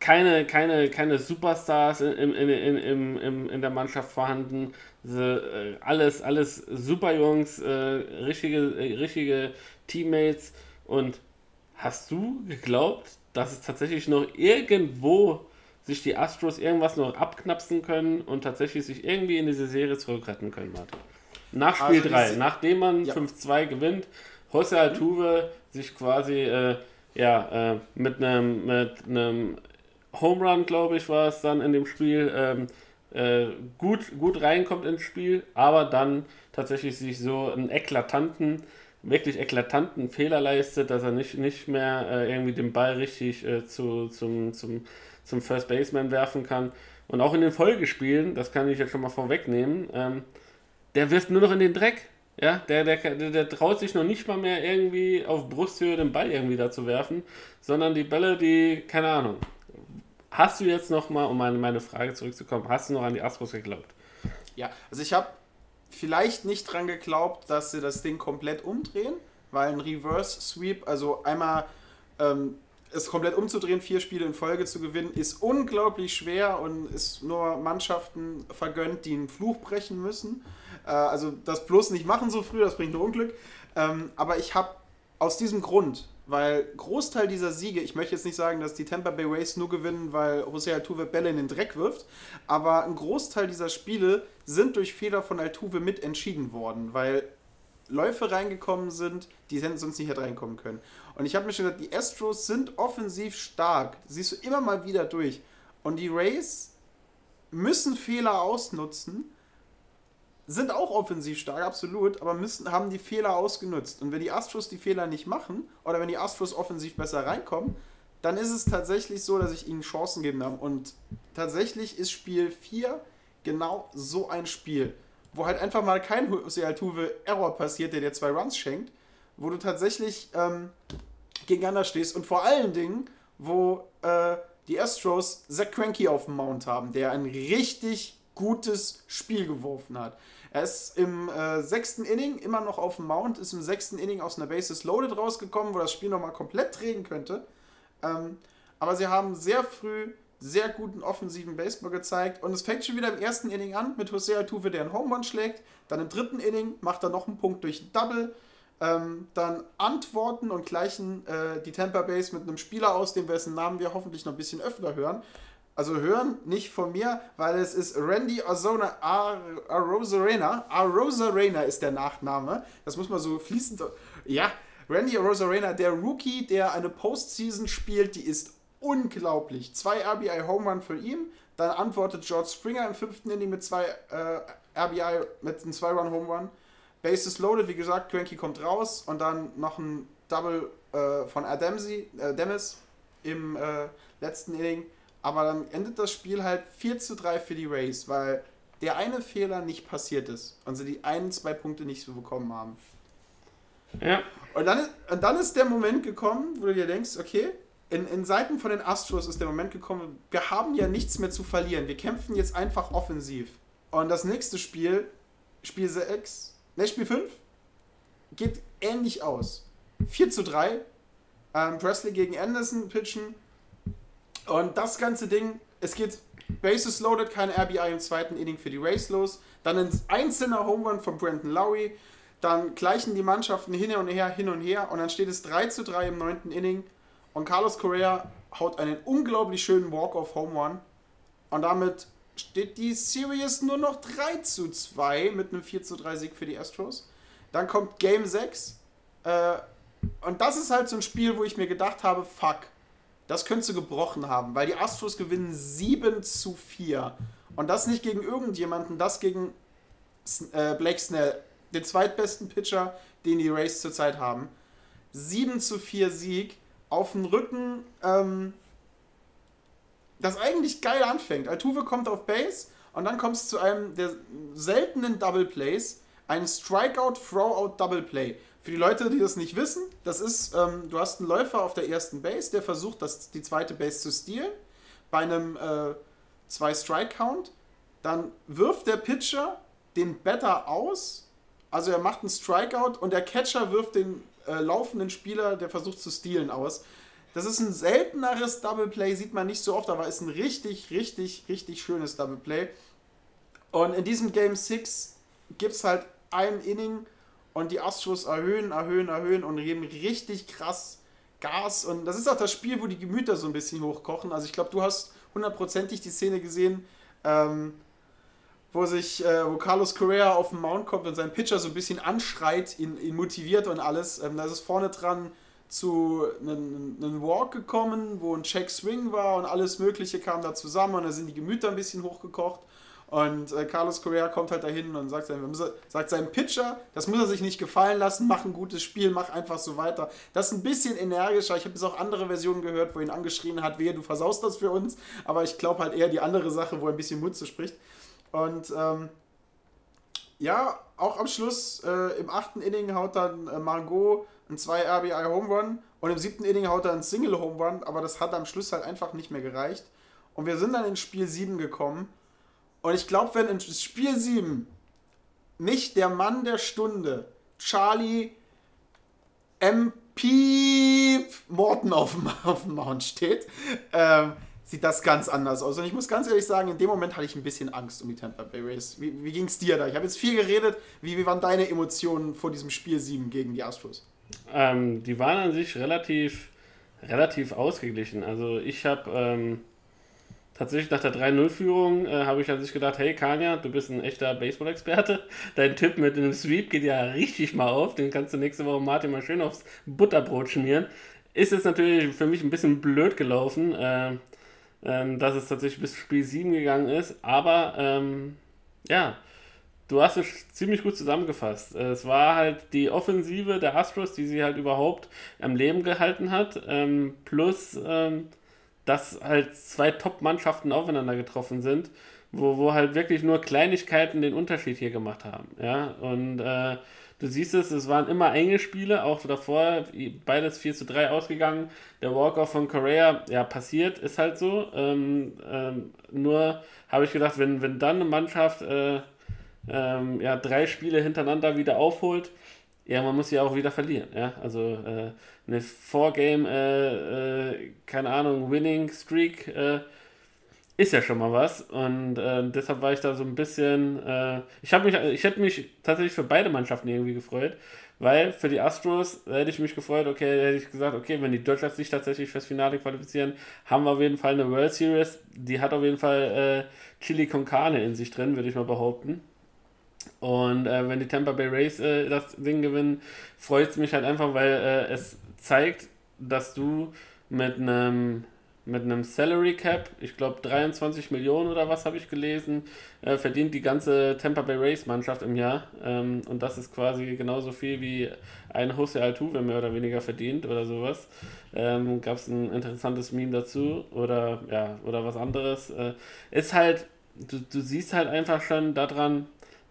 keine, keine, keine Superstars in, in, in, in, in, der Mannschaft vorhanden. Äh, alles, alles super Jungs, äh, richtige, äh, richtige Teammates. Und hast du geglaubt, dass es tatsächlich noch irgendwo sich die Astros irgendwas noch abknapsen können und tatsächlich sich irgendwie in diese Serie zurückretten können, Martin? Nach Spiel 3, also nachdem man ja. 5-2 gewinnt, Jose Altuve sich quasi äh, ja, äh, mit einem mit Home Run, glaube ich, war es dann in dem Spiel, ähm, äh, gut, gut reinkommt ins Spiel, aber dann tatsächlich sich so einen eklatanten wirklich eklatanten Fehler leistet, dass er nicht, nicht mehr äh, irgendwie den Ball richtig äh, zu, zum, zum, zum First Baseman werfen kann. Und auch in den Folgespielen, das kann ich jetzt schon mal vorwegnehmen, ähm, der wirft nur noch in den Dreck. Ja, der, der, der, der, traut sich noch nicht mal mehr irgendwie auf Brusthöhe den Ball irgendwie da zu werfen, sondern die Bälle, die, keine Ahnung. Hast du jetzt noch mal, um meine, meine Frage zurückzukommen, hast du noch an die Astros geglaubt? Ja, also ich habe vielleicht nicht dran geglaubt, dass sie das Ding komplett umdrehen, weil ein Reverse Sweep, also einmal ähm, es komplett umzudrehen, vier Spiele in Folge zu gewinnen, ist unglaublich schwer und ist nur Mannschaften vergönnt, die einen Fluch brechen müssen. Äh, also das bloß nicht machen so früh, das bringt nur Unglück. Ähm, aber ich habe aus diesem Grund weil Großteil dieser Siege, ich möchte jetzt nicht sagen, dass die Tampa Bay Rays nur gewinnen, weil José Altuve Bälle in den Dreck wirft, aber ein Großteil dieser Spiele sind durch Fehler von Altuve mit entschieden worden, weil Läufe reingekommen sind, die sonst nicht hätte reinkommen können. Und ich habe mir schon gedacht, die Astros sind offensiv stark, siehst du immer mal wieder durch. Und die Rays müssen Fehler ausnutzen sind auch offensiv stark, absolut, aber müssen, haben die Fehler ausgenutzt. Und wenn die Astros die Fehler nicht machen oder wenn die Astros offensiv besser reinkommen, dann ist es tatsächlich so, dass ich ihnen Chancen geben habe. Und tatsächlich ist Spiel 4 genau so ein Spiel, wo halt einfach mal kein Jose Altuve Error passiert, der dir zwei Runs schenkt, wo du tatsächlich ähm, gegeneinander stehst und vor allen Dingen, wo äh, die Astros Zach Cranky auf dem Mount haben, der ein richtig gutes Spiel geworfen hat. Er ist im äh, sechsten Inning immer noch auf dem Mount, ist im sechsten Inning aus einer Bases Loaded rausgekommen, wo das Spiel nochmal komplett drehen könnte. Ähm, aber sie haben sehr früh sehr guten offensiven Baseball gezeigt und es fängt schon wieder im ersten Inning an mit Jose Altuve, der einen Home Run schlägt. Dann im dritten Inning macht er noch einen Punkt durch ein Double. Ähm, dann antworten und gleichen äh, die Tampa Base mit einem Spieler aus, dem dessen Namen wir hoffentlich noch ein bisschen öfter hören. Also hören nicht von mir, weil es ist Randy Ozona Arozarena. Arozarena ist der Nachname. Das muss man so fließend. Ja, Randy Arozarena, der Rookie, der eine Postseason spielt, die ist unglaublich. Zwei RBI Home Run für ihn. Dann antwortet George Springer im fünften Inning mit zwei äh, RBI, mit einem zwei Run Home Run. Bases loaded, wie gesagt, Cranky kommt raus und dann noch ein Double äh, von Adamsi, äh, Demis im äh, letzten Inning. Aber dann endet das Spiel halt 4 zu 3 für die Rays, weil der eine Fehler nicht passiert ist und sie die einen, zwei Punkte nicht so bekommen haben. Ja. Und dann, und dann ist der Moment gekommen, wo du dir denkst, okay, in, in Seiten von den Astros ist der Moment gekommen, wir haben ja nichts mehr zu verlieren. Wir kämpfen jetzt einfach offensiv. Und das nächste Spiel, Spiel 6, ne, Spiel 5, geht ähnlich aus. 4 zu 3. Ähm, Presley gegen Anderson pitchen. Und das ganze Ding, es geht Bases loaded, kein RBI im zweiten Inning für die Race los. Dann ein einzelner Home Run von Brandon Lowry. Dann gleichen die Mannschaften hin und her, hin und her. Und dann steht es 3 zu 3 im neunten Inning. Und Carlos Correa haut einen unglaublich schönen Walk-off Home Run. Und damit steht die Series nur noch 3 zu 2 mit einem 4 zu 3 Sieg für die Astros. Dann kommt Game 6. Äh, und das ist halt so ein Spiel, wo ich mir gedacht habe, fuck, das könntest du gebrochen haben, weil die Astros gewinnen 7 zu 4. Und das nicht gegen irgendjemanden, das gegen äh, Blake Snell, den zweitbesten Pitcher, den die Rays zurzeit haben. 7 zu 4 Sieg auf dem Rücken, ähm, das eigentlich geil anfängt. Altuve kommt auf Base und dann kommt es zu einem der seltenen Double Plays, ein Strikeout, Throwout Double Play. Für die Leute, die das nicht wissen, das ist, ähm, du hast einen Läufer auf der ersten Base, der versucht, das, die zweite Base zu stehlen. Bei einem äh, zwei Strike Count, dann wirft der Pitcher den Batter aus, also er macht einen Strikeout und der Catcher wirft den äh, laufenden Spieler, der versucht zu stehlen, aus. Das ist ein selteneres Double Play, sieht man nicht so oft, aber ist ein richtig, richtig, richtig schönes Double Play. Und in diesem Game 6 gibt es halt ein Inning und die Astros erhöhen, erhöhen, erhöhen und geben richtig krass Gas. Und das ist auch das Spiel, wo die Gemüter so ein bisschen hochkochen. Also ich glaube, du hast hundertprozentig die Szene gesehen, ähm, wo sich, äh, wo Carlos Correa auf den Mount kommt und sein Pitcher so ein bisschen anschreit, ihn, ihn motiviert und alles. Ähm, da ist es vorne dran zu einem Walk gekommen, wo ein Check Swing war und alles Mögliche kam da zusammen und da sind die Gemüter ein bisschen hochgekocht. Und äh, Carlos Correa kommt halt dahin und sagt, seinem, sagt seinem Pitcher, das muss er sich nicht gefallen lassen, mach ein gutes Spiel, mach einfach so weiter. Das ist ein bisschen energischer. Ich habe jetzt auch andere Versionen gehört, wo ihn angeschrien hat, wehe, du versaust das für uns. Aber ich glaube halt eher die andere Sache, wo er ein bisschen Mut zu spricht. Und ähm, ja, auch am Schluss äh, im achten Inning haut dann äh, Margot ein 2 RBI Home Run und im siebten Inning haut er ein Single Home Run, aber das hat am Schluss halt einfach nicht mehr gereicht. Und wir sind dann in Spiel 7 gekommen. Und ich glaube, wenn in Spiel 7 nicht der Mann der Stunde, Charlie MP Morton auf dem, [LAUGHS] auf dem Mount steht, ähm, sieht das ganz anders aus. Und ich muss ganz ehrlich sagen, in dem Moment hatte ich ein bisschen Angst um die Tampa Bay Rays. Wie, wie ging es dir da? Ich habe jetzt viel geredet. Wie, wie waren deine Emotionen vor diesem Spiel 7 gegen die Astros? Ähm, die waren an sich relativ, relativ ausgeglichen. Also ich habe ähm, tatsächlich nach der 3-0-Führung äh, habe ich an sich gedacht, hey Kanya, du bist ein echter Baseball-Experte. [LAUGHS] Dein Tipp mit einem Sweep geht ja richtig mal auf. Den kannst du nächste Woche Martin mal schön aufs Butterbrot schmieren. Ist jetzt natürlich für mich ein bisschen blöd gelaufen. Äh, ähm, dass es tatsächlich bis Spiel 7 gegangen ist. Aber ähm, ja, du hast es ziemlich gut zusammengefasst. Es war halt die Offensive der Astros, die sie halt überhaupt am Leben gehalten hat, ähm, plus ähm, dass halt zwei Top-Mannschaften aufeinander getroffen sind. wo, wo halt wirklich nur Kleinigkeiten den Unterschied hier gemacht haben. Ja, und äh, du siehst es, es waren immer enge Spiele, auch davor, beides 4 zu 3 ausgegangen. Der Walk-Off von Korea, ja, passiert, ist halt so. Ähm, ähm, nur habe ich gedacht, wenn, wenn dann eine Mannschaft äh, ähm, ja, drei Spiele hintereinander wieder aufholt, ja, man muss ja auch wieder verlieren. Ja? Also äh, eine Four-Game, äh, äh, keine Ahnung, Winning Streak äh, ist ja schon mal was. Und äh, deshalb war ich da so ein bisschen. Äh, ich habe mich, ich hätte mich tatsächlich für beide Mannschaften irgendwie gefreut. Weil für die Astros hätte ich mich gefreut, okay, hätte ich gesagt, okay, wenn die Deutschland sich tatsächlich fürs Finale qualifizieren, haben wir auf jeden Fall eine World Series. Die hat auf jeden Fall Chili con Carne in sich drin, würde ich mal behaupten. Und äh, wenn die Tampa Bay Rays äh, das Ding gewinnen, freut es mich halt einfach, weil äh, es zeigt, dass du mit einem mit einem Salary Cap, ich glaube 23 Millionen oder was habe ich gelesen, äh, verdient die ganze Tampa Bay Rays Mannschaft im Jahr. Ähm, und das ist quasi genauso viel wie ein Jose Altuve mehr oder weniger verdient oder sowas. Ähm, Gab es ein interessantes Meme dazu oder ja, oder was anderes. Äh, ist halt, du, du siehst halt einfach schon daran,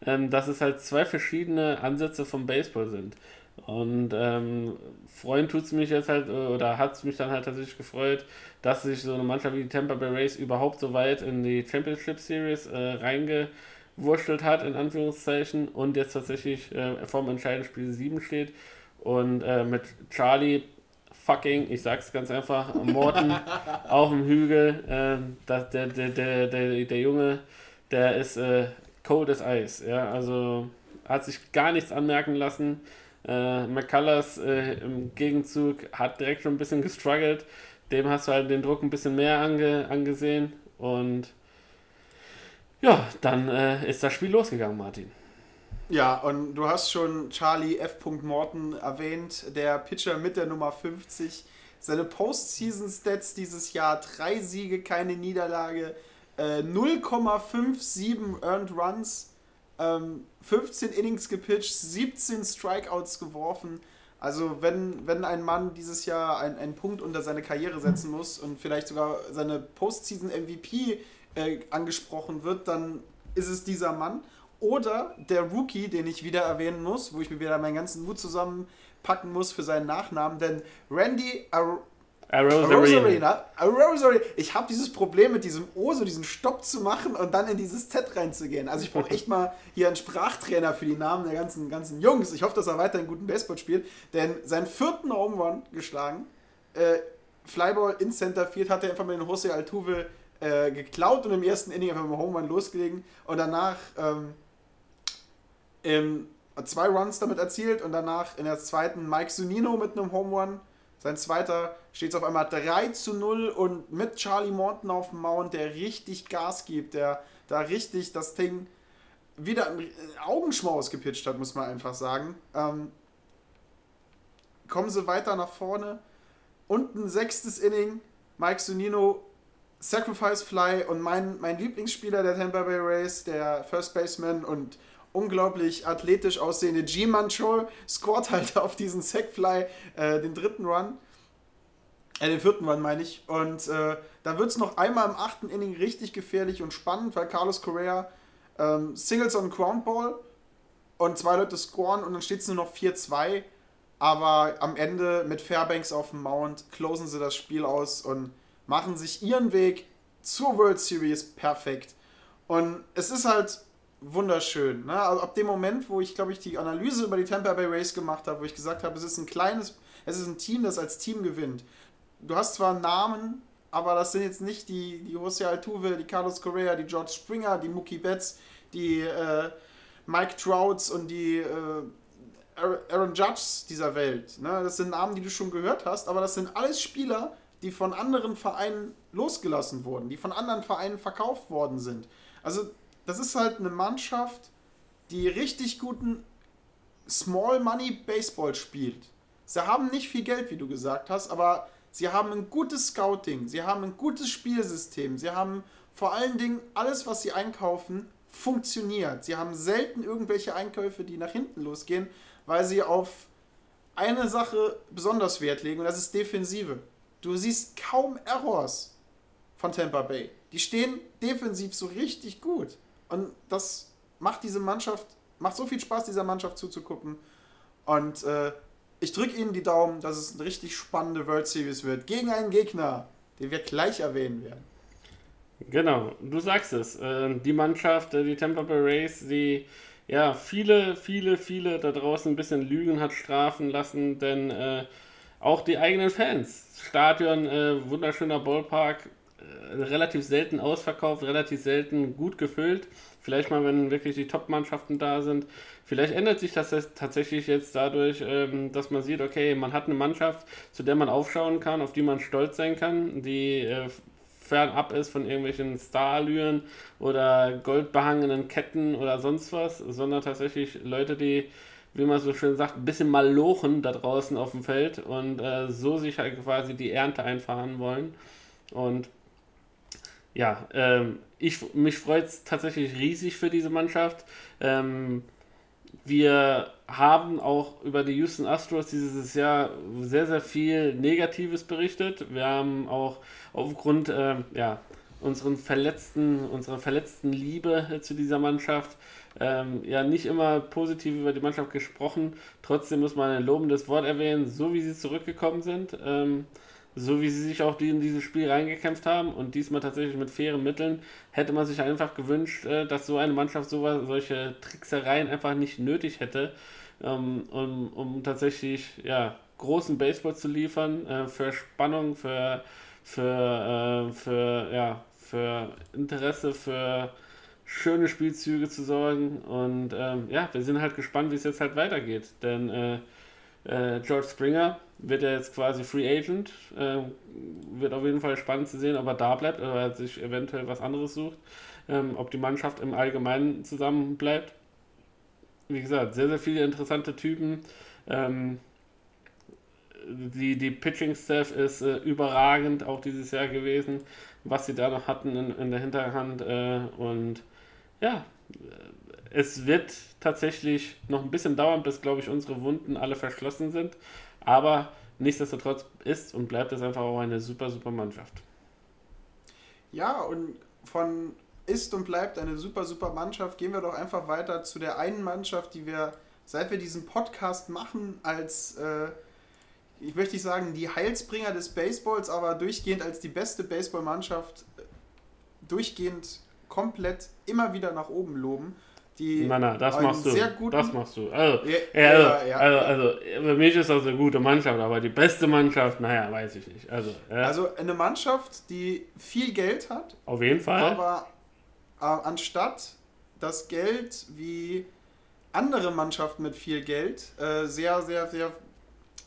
ähm, dass es halt zwei verschiedene Ansätze vom Baseball sind. Und ähm, freuen tut es mich jetzt halt, oder hat es mich dann halt tatsächlich gefreut, dass sich so eine Mannschaft wie die Tampa Bay Rays überhaupt so weit in die Championship Series äh, reingewurschtelt hat, in Anführungszeichen, und jetzt tatsächlich äh, vorm entscheidenden Spiel 7 steht. Und äh, mit Charlie fucking, ich sag's ganz einfach, Morton [LAUGHS] auf dem Hügel, äh, das, der, der, der, der, der Junge, der ist äh, cold as ice. Ja, also hat sich gar nichts anmerken lassen. Äh, McCullers äh, im Gegenzug hat direkt schon ein bisschen gestruggelt. Dem hast du halt den Druck ein bisschen mehr ange angesehen. Und ja, dann äh, ist das Spiel losgegangen, Martin. Ja, und du hast schon Charlie F. Morton erwähnt, der Pitcher mit der Nummer 50. Seine Postseason-Stats dieses Jahr: drei Siege, keine Niederlage, 0,57 äh, Earned Runs, ähm, 15 Innings gepitcht, 17 Strikeouts geworfen. Also wenn, wenn ein Mann dieses Jahr ein, einen Punkt unter seine Karriere setzen muss und vielleicht sogar seine Postseason MVP äh, angesprochen wird, dann ist es dieser Mann. Oder der Rookie, den ich wieder erwähnen muss, wo ich mir wieder meinen ganzen Mut zusammenpacken muss für seinen Nachnamen, denn Randy Ar Rosarina. Rosarina. Ich habe dieses Problem mit diesem O, so diesen Stopp zu machen und dann in dieses Z reinzugehen. Also ich brauche [LAUGHS] echt mal hier einen Sprachtrainer für die Namen der ganzen, ganzen Jungs. Ich hoffe, dass er weiterhin guten Baseball spielt, denn seinen vierten Home Run geschlagen, äh, Flyball in Center Field, hat er einfach mit den Jose Altuve äh, geklaut und im ersten Inning einfach mit dem Home Run losgelegen und danach ähm, im, zwei Runs damit erzielt und danach in der zweiten Mike Zunino mit einem Home Run sein zweiter steht auf einmal 3 zu 0 und mit Charlie Morton auf dem Mount, der richtig Gas gibt, der da richtig das Ding wieder im Augenschmaus gepitcht hat, muss man einfach sagen. Ähm, kommen sie weiter nach vorne. Und ein sechstes Inning, Mike Sunino, Sacrifice Fly und mein, mein Lieblingsspieler der Tampa Bay Rays, der First Baseman und unglaublich athletisch aussehende G-Man Show scored halt auf diesen Sackfly äh, den dritten Run. Äh, den vierten Run meine ich. Und äh, da wird es noch einmal im achten Inning richtig gefährlich und spannend, weil Carlos Correa ähm, Singles on Groundball und zwei Leute scoren und dann steht es nur noch 4-2. Aber am Ende mit Fairbanks auf dem Mount closen sie das Spiel aus und machen sich ihren Weg zur World Series perfekt. Und es ist halt wunderschön. Ne? Also ab dem Moment, wo ich, glaube ich, die Analyse über die Tampa Bay Race gemacht habe, wo ich gesagt habe, es ist ein kleines, es ist ein Team, das als Team gewinnt. Du hast zwar Namen, aber das sind jetzt nicht die, die Jose Altuve, die Carlos Correa, die George Springer, die Mookie Betts, die äh, Mike Trouts und die äh, Aaron Judges dieser Welt. Ne? Das sind Namen, die du schon gehört hast, aber das sind alles Spieler, die von anderen Vereinen losgelassen wurden, die von anderen Vereinen verkauft worden sind. Also das ist halt eine Mannschaft, die richtig guten Small Money Baseball spielt. Sie haben nicht viel Geld, wie du gesagt hast, aber sie haben ein gutes Scouting, sie haben ein gutes Spielsystem, sie haben vor allen Dingen alles, was sie einkaufen, funktioniert. Sie haben selten irgendwelche Einkäufe, die nach hinten losgehen, weil sie auf eine Sache besonders Wert legen und das ist Defensive. Du siehst kaum Errors von Tampa Bay. Die stehen defensiv so richtig gut. Und das macht diese Mannschaft, macht so viel Spaß, dieser Mannschaft zuzugucken. Und äh, ich drücke Ihnen die Daumen, dass es eine richtig spannende World Series wird. Gegen einen Gegner, den wir gleich erwähnen werden. Genau, du sagst es. Äh, die Mannschaft, äh, die Tampa Bay Rays, die ja viele, viele, viele da draußen ein bisschen Lügen hat strafen lassen, denn äh, auch die eigenen Fans. Stadion, äh, wunderschöner Ballpark, relativ selten ausverkauft, relativ selten gut gefüllt. Vielleicht mal, wenn wirklich die Top-Mannschaften da sind. Vielleicht ändert sich das tatsächlich jetzt dadurch, ähm, dass man sieht, okay, man hat eine Mannschaft, zu der man aufschauen kann, auf die man stolz sein kann, die äh, fernab ist von irgendwelchen Starallüren oder goldbehangenen Ketten oder sonst was, sondern tatsächlich Leute, die, wie man so schön sagt, ein bisschen mal lochen da draußen auf dem Feld und äh, so sich halt quasi die Ernte einfahren wollen. Und ja, ähm, ich, mich freut es tatsächlich riesig für diese Mannschaft. Ähm, wir haben auch über die Houston Astros dieses Jahr sehr, sehr viel Negatives berichtet. Wir haben auch aufgrund äh, ja, unseren verletzten, unserer verletzten Liebe zu dieser Mannschaft ähm, ja nicht immer positiv über die Mannschaft gesprochen. Trotzdem muss man ein lobendes Wort erwähnen, so wie sie zurückgekommen sind. Ähm, so wie sie sich auch in dieses Spiel reingekämpft haben und diesmal tatsächlich mit fairen Mitteln, hätte man sich einfach gewünscht, äh, dass so eine Mannschaft so, solche Tricksereien einfach nicht nötig hätte, ähm, um, um tatsächlich ja, großen Baseball zu liefern, äh, für Spannung, für, für, äh, für, ja, für Interesse, für schöne Spielzüge zu sorgen. Und ähm, ja, wir sind halt gespannt, wie es jetzt halt weitergeht. Denn äh, George Springer wird er jetzt quasi Free Agent. Äh, wird auf jeden Fall spannend zu sehen, ob er da bleibt oder er sich eventuell was anderes sucht. Ähm, ob die Mannschaft im Allgemeinen zusammen bleibt. Wie gesagt, sehr, sehr viele interessante Typen. Ähm, die, die Pitching-Staff ist äh, überragend auch dieses Jahr gewesen, was sie da noch hatten in, in der Hinterhand. Äh, und ja, es wird tatsächlich noch ein bisschen dauern, bis, glaube ich, unsere Wunden alle verschlossen sind. Aber nichtsdestotrotz ist und bleibt es einfach auch eine super, super Mannschaft. Ja, und von ist und bleibt eine super, super Mannschaft, gehen wir doch einfach weiter zu der einen Mannschaft, die wir, seit wir diesen Podcast machen, als, äh, ich möchte nicht sagen, die Heilsbringer des Baseballs, aber durchgehend als die beste Baseballmannschaft äh, durchgehend komplett immer wieder nach oben loben die nein, nein, das machst du. Sehr guten das machst du. Also, ja, also, ja, ja, also, also, für mich ist das eine gute Mannschaft, aber die beste Mannschaft, naja, weiß ich nicht. Also, also eine Mannschaft, die viel Geld hat. Auf jeden Fall. Aber äh, anstatt das Geld wie andere Mannschaften mit viel Geld äh, sehr, sehr, sehr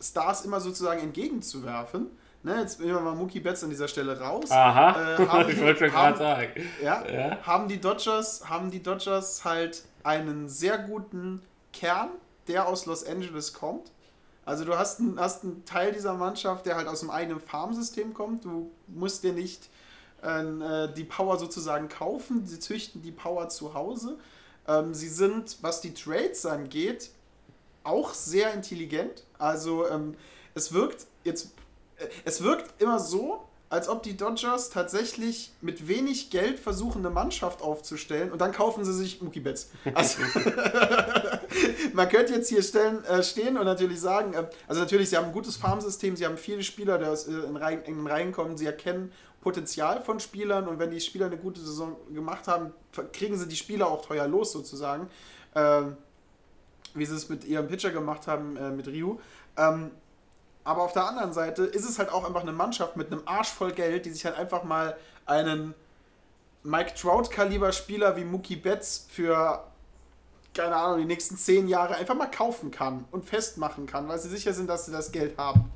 Stars immer sozusagen entgegenzuwerfen, Ne, jetzt nehmen wir mal Mookie Betts an dieser Stelle raus. Aha, äh, [LAUGHS] haben, ich wollte schon gerade sagen. Ja, ja, Haben, die Dodgers, haben die Dodgers halt einen sehr guten Kern, der aus Los Angeles kommt. Also du hast, einen, hast einen Teil dieser Mannschaft, der halt aus dem eigenen Farmsystem kommt. Du musst dir nicht äh, die Power sozusagen kaufen. Sie züchten die Power zu Hause. Ähm, sie sind, was die Trades angeht, auch sehr intelligent. Also ähm, es wirkt jetzt es wirkt immer so, als ob die Dodgers tatsächlich mit wenig Geld versuchen, eine Mannschaft aufzustellen und dann kaufen sie sich Mookie Betts. Also, [LAUGHS] man könnte jetzt hier stellen, äh, stehen und natürlich sagen, äh, also natürlich, sie haben ein gutes Farmsystem, sie haben viele Spieler, die aus, äh, in, Reihen, in Reihen kommen, sie erkennen Potenzial von Spielern und wenn die Spieler eine gute Saison gemacht haben, kriegen sie die Spieler auch teuer los sozusagen. Ähm, wie sie es mit ihrem Pitcher gemacht haben, äh, mit Ryu. Ähm, aber auf der anderen Seite ist es halt auch einfach eine Mannschaft mit einem Arsch voll Geld, die sich halt einfach mal einen Mike Trout-Kaliber-Spieler wie Mookie Betts für, keine Ahnung, die nächsten zehn Jahre einfach mal kaufen kann und festmachen kann, weil sie sicher sind, dass sie das Geld haben.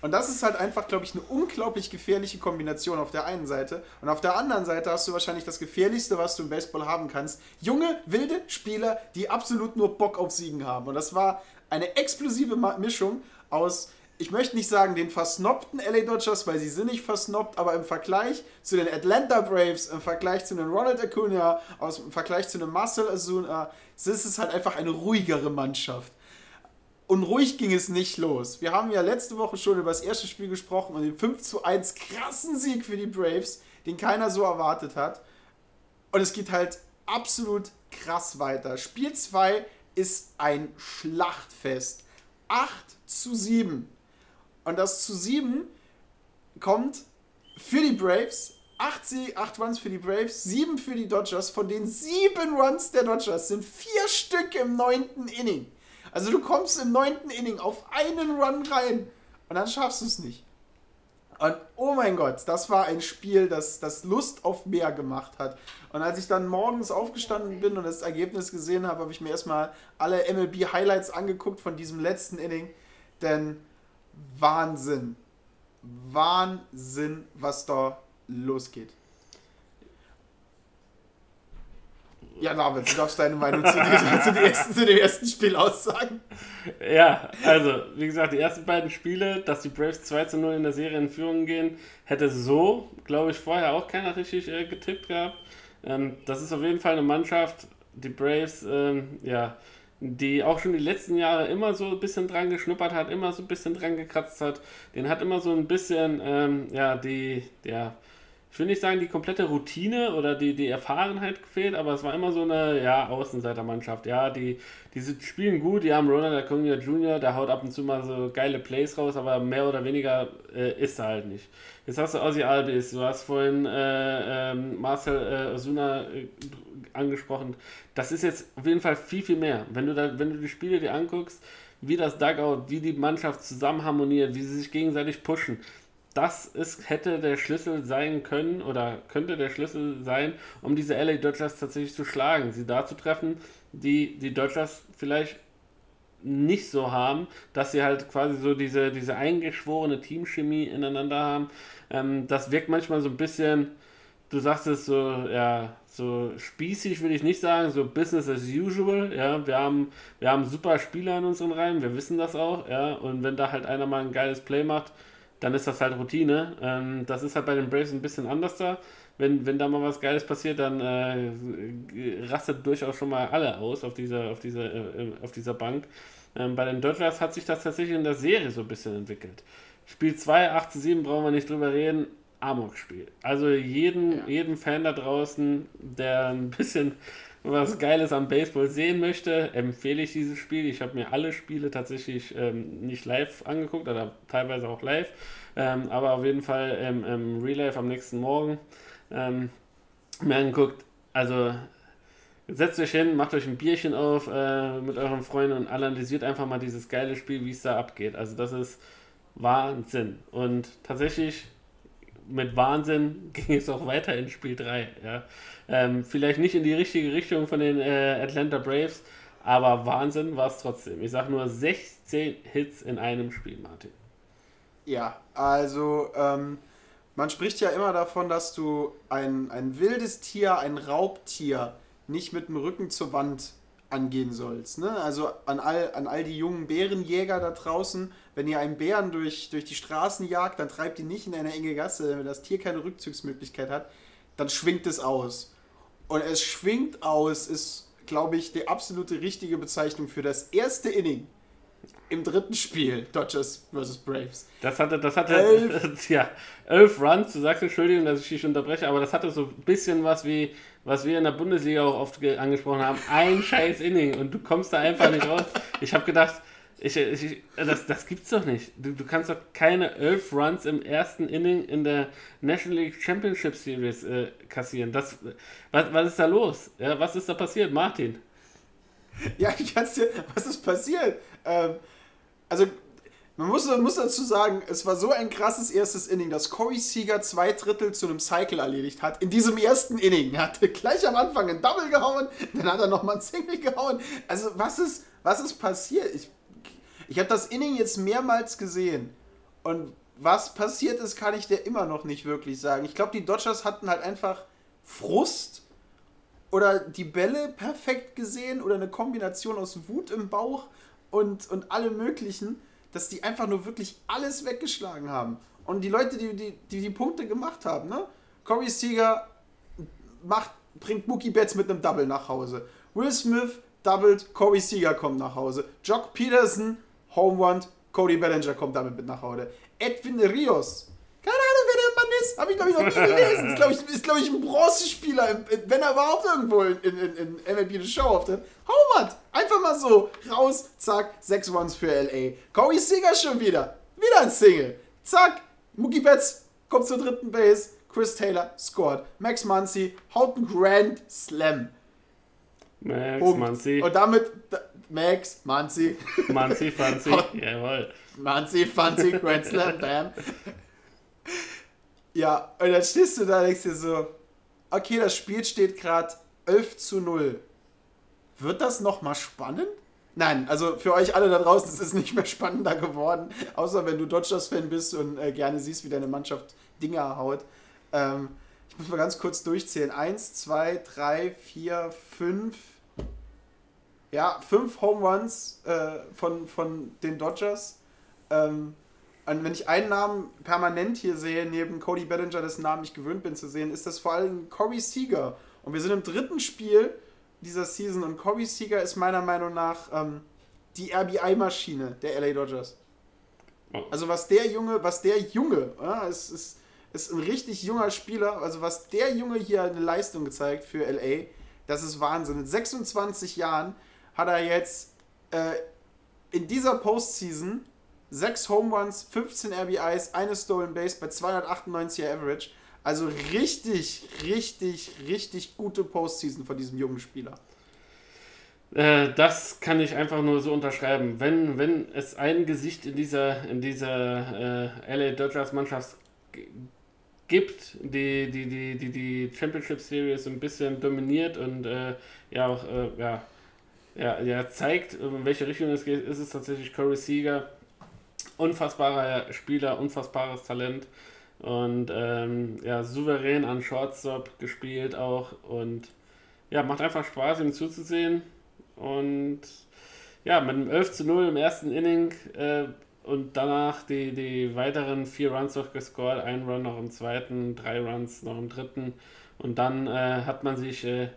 Und das ist halt einfach, glaube ich, eine unglaublich gefährliche Kombination auf der einen Seite. Und auf der anderen Seite hast du wahrscheinlich das Gefährlichste, was du im Baseball haben kannst. Junge, wilde Spieler, die absolut nur Bock auf Siegen haben. Und das war eine explosive Mischung aus ich möchte nicht sagen den versnobten LA Dodgers, weil sie sind nicht versnobbt, aber im Vergleich zu den Atlanta Braves, im Vergleich zu den Ronald Acuna, aus, im Vergleich zu den Marcel Azuna, ist es halt einfach eine ruhigere Mannschaft. Und ruhig ging es nicht los. Wir haben ja letzte Woche schon über das erste Spiel gesprochen und den 5 zu 1 krassen Sieg für die Braves. den keiner so erwartet hat. Und es geht halt absolut krass weiter. Spiel 2 ist ein Schlachtfest. 8 zu 7. Und das zu 7 kommt für die Braves. 8, Sie 8 Runs für die Braves, 7 für die Dodgers. Von den 7 Runs der Dodgers sind 4 Stück im 9. Inning. Also du kommst im 9. Inning auf einen Run rein und dann schaffst du es nicht. Und oh mein Gott, das war ein Spiel, das, das Lust auf mehr gemacht hat. Und als ich dann morgens aufgestanden bin und das Ergebnis gesehen habe, habe ich mir erstmal alle MLB-Highlights angeguckt von diesem letzten Inning. Denn Wahnsinn. Wahnsinn, was da losgeht. Ja, David, du darfst deine Meinung zu, [LAUGHS] dem, zu, ersten, zu dem ersten Spiel aussagen. Ja, also, wie gesagt, die ersten beiden Spiele, dass die Braves 2 zu 0 in der Serie in Führung gehen, hätte so, glaube ich, vorher auch keiner richtig äh, getippt gehabt. Ähm, das ist auf jeden Fall eine Mannschaft, die Braves, ähm, ja, die auch schon die letzten Jahre immer so ein bisschen dran geschnuppert hat, immer so ein bisschen dran gekratzt hat. Den hat immer so ein bisschen, ähm, ja, die, ja, ich will nicht sagen, die komplette Routine oder die, die Erfahrenheit gefehlt, aber es war immer so eine, ja, Außenseitermannschaft. Ja, die, die spielen gut, die haben Ronald Acuna Jr., der haut ab und zu mal so geile Plays raus, aber mehr oder weniger äh, ist er halt nicht. Jetzt hast du Ozzy Albis, du hast vorhin äh, äh, Marcel Osuna äh, angesprochen. Das ist jetzt auf jeden Fall viel, viel mehr. Wenn du, da, wenn du die Spiele dir anguckst, wie das Dugout, wie die Mannschaft zusammen harmoniert, wie sie sich gegenseitig pushen, das ist, hätte der Schlüssel sein können oder könnte der Schlüssel sein, um diese LA Dodgers tatsächlich zu schlagen, sie da zu treffen, die die Dodgers vielleicht nicht so haben, dass sie halt quasi so diese, diese eingeschworene Teamchemie ineinander haben. Ähm, das wirkt manchmal so ein bisschen, du sagst es so, ja, so spießig will ich nicht sagen, so Business as usual, ja, wir haben, wir haben super Spieler in unseren Reihen, wir wissen das auch, ja, und wenn da halt einer mal ein geiles Play macht, dann ist das halt Routine. Ähm, das ist halt bei den Braves ein bisschen anders da. Wenn, wenn da mal was Geiles passiert, dann äh, rastet durchaus schon mal alle aus auf dieser, auf dieser, äh, auf dieser Bank. Ähm, bei den Dodgers hat sich das tatsächlich in der Serie so ein bisschen entwickelt. Spiel 2, 8 zu 7, brauchen wir nicht drüber reden. Amok-Spiel. Also jeden, ja. jeden Fan da draußen, der ein bisschen was Geiles am Baseball sehen möchte, empfehle ich dieses Spiel. Ich habe mir alle Spiele tatsächlich ähm, nicht live angeguckt, oder teilweise auch live, ähm, aber auf jeden Fall im, im Real Life am nächsten Morgen ähm, mir angeguckt. Also setzt euch hin, macht euch ein Bierchen auf äh, mit euren Freunden und analysiert einfach mal dieses geile Spiel, wie es da abgeht. Also das ist Wahnsinn. Und tatsächlich mit Wahnsinn [LAUGHS] ging es auch weiter in Spiel 3. Ja. Ähm, vielleicht nicht in die richtige Richtung von den äh, Atlanta Braves, aber Wahnsinn war es trotzdem. Ich sage nur 16 Hits in einem Spiel, Martin. Ja, also ähm, man spricht ja immer davon, dass du ein, ein wildes Tier, ein Raubtier nicht mit dem Rücken zur Wand angehen sollst. Ne? Also an all, an all die jungen Bärenjäger da draußen, wenn ihr einen Bären durch, durch die Straßen jagt, dann treibt ihn nicht in eine enge Gasse, wenn das Tier keine Rückzugsmöglichkeit hat, dann schwingt es aus. Und es schwingt aus ist, glaube ich, die absolute richtige Bezeichnung für das erste Inning im dritten Spiel, Dodgers vs. Braves. Das hatte, das hatte, elf. [LAUGHS] ja, elf Runs, du sagst Entschuldigung, dass ich dich unterbreche, aber das hatte so ein bisschen was wie, was wir in der Bundesliga auch oft angesprochen haben, ein scheiß Inning und du kommst da einfach nicht raus. Ich habe gedacht, ich, ich, das, das gibt's doch nicht. Du, du kannst doch keine elf Runs im ersten Inning in der National League Championship Series äh, kassieren. Das, was, was ist da los? Ja, was ist da passiert, Martin? Ja, ich kann's dir, was ist passiert? Ähm, also, man muss, man muss dazu sagen, es war so ein krasses erstes Inning, dass Corey Seager zwei Drittel zu einem Cycle erledigt hat. In diesem ersten Inning. Er hatte gleich am Anfang ein Double gehauen, dann hat er nochmal ein Single gehauen. Also, was ist, was ist passiert? Ich, ich habe das Inning jetzt mehrmals gesehen. Und was passiert ist, kann ich dir immer noch nicht wirklich sagen. Ich glaube, die Dodgers hatten halt einfach Frust oder die Bälle perfekt gesehen oder eine Kombination aus Wut im Bauch und, und allem Möglichen, dass die einfach nur wirklich alles weggeschlagen haben. Und die Leute, die die, die, die Punkte gemacht haben, ne? Corey Seager macht, bringt Mookie Betts mit einem Double nach Hause. Will Smith doubled, Corey Seager kommt nach Hause. Jock Peterson, Home Run, Cody Bellinger kommt damit mit nach Hause. Edwin Rios, keine Ahnung, wer der Mann ist, Habe ich, glaube ich, noch nie gelesen. Ist, glaube ich, ist, glaub ich, ein Bronzespieler, wenn er überhaupt irgendwo in, in, in, MLB The Show auftritt. Hau mal! Einfach mal so. Raus, zack, sechs Runs für LA. Corey Seager schon wieder. Wieder ein Single. Zack, Mookie Betts kommt zur dritten Base. Chris Taylor scored. Max Muncy haut einen Grand Slam. Max Punkt. Muncy. Und damit da- Max Muncy. Manzi, Fanzi. [LAUGHS] Jawohl. Muncy, Fancy, Grand Slam, bam. Ja, und dann stehst du da und denkst dir so, okay, das Spiel steht gerade 11 zu 0. Wird das nochmal spannend? Nein, also für euch alle da draußen, es ist nicht mehr spannender geworden, außer wenn du Dodgers-Fan bist und äh, gerne siehst, wie deine Mannschaft Dinger haut. Ähm, ich muss mal ganz kurz durchzählen. Eins, zwei, drei, vier, fünf. Ja, fünf Home Runs äh, von, von den Dodgers. Ähm, und wenn ich einen Namen permanent hier sehe, neben Cody Bellinger, dessen Namen ich gewöhnt bin zu sehen, ist das vor allem Corey Seager. Und wir sind im dritten Spiel dieser Season und Corey Seager ist meiner Meinung nach ähm, die RBI-Maschine der LA Dodgers. Oh. Also was der Junge, was der Junge, ja, ist, ist, ist ein richtig junger Spieler, also was der Junge hier eine Leistung gezeigt für LA, das ist Wahnsinn. Mit 26 Jahren hat er jetzt äh, in dieser Postseason 6 Home Runs, 15 RBIs, eine Stolen Base bei 298er Average. Also richtig, richtig, richtig gute Postseason von diesem jungen Spieler. Äh, das kann ich einfach nur so unterschreiben. Wenn, wenn es ein Gesicht in dieser, in dieser äh, LA Dodgers Mannschaft gibt, die die, die, die die Championship Series ein bisschen dominiert und äh, ja auch äh, ja, ja, ja, zeigt, in welche Richtung es geht, ist es tatsächlich Corey Seager. Unfassbarer Spieler, unfassbares Talent und ähm, ja, souverän an Shortstop gespielt auch und ja, macht einfach Spaß, ihm zuzusehen. Und ja, mit einem 11 zu 0 im ersten Inning äh, und danach die, die weiteren vier Runs noch gescored, ein Run noch im zweiten, drei Runs noch im dritten. Und dann äh, hat man sich äh,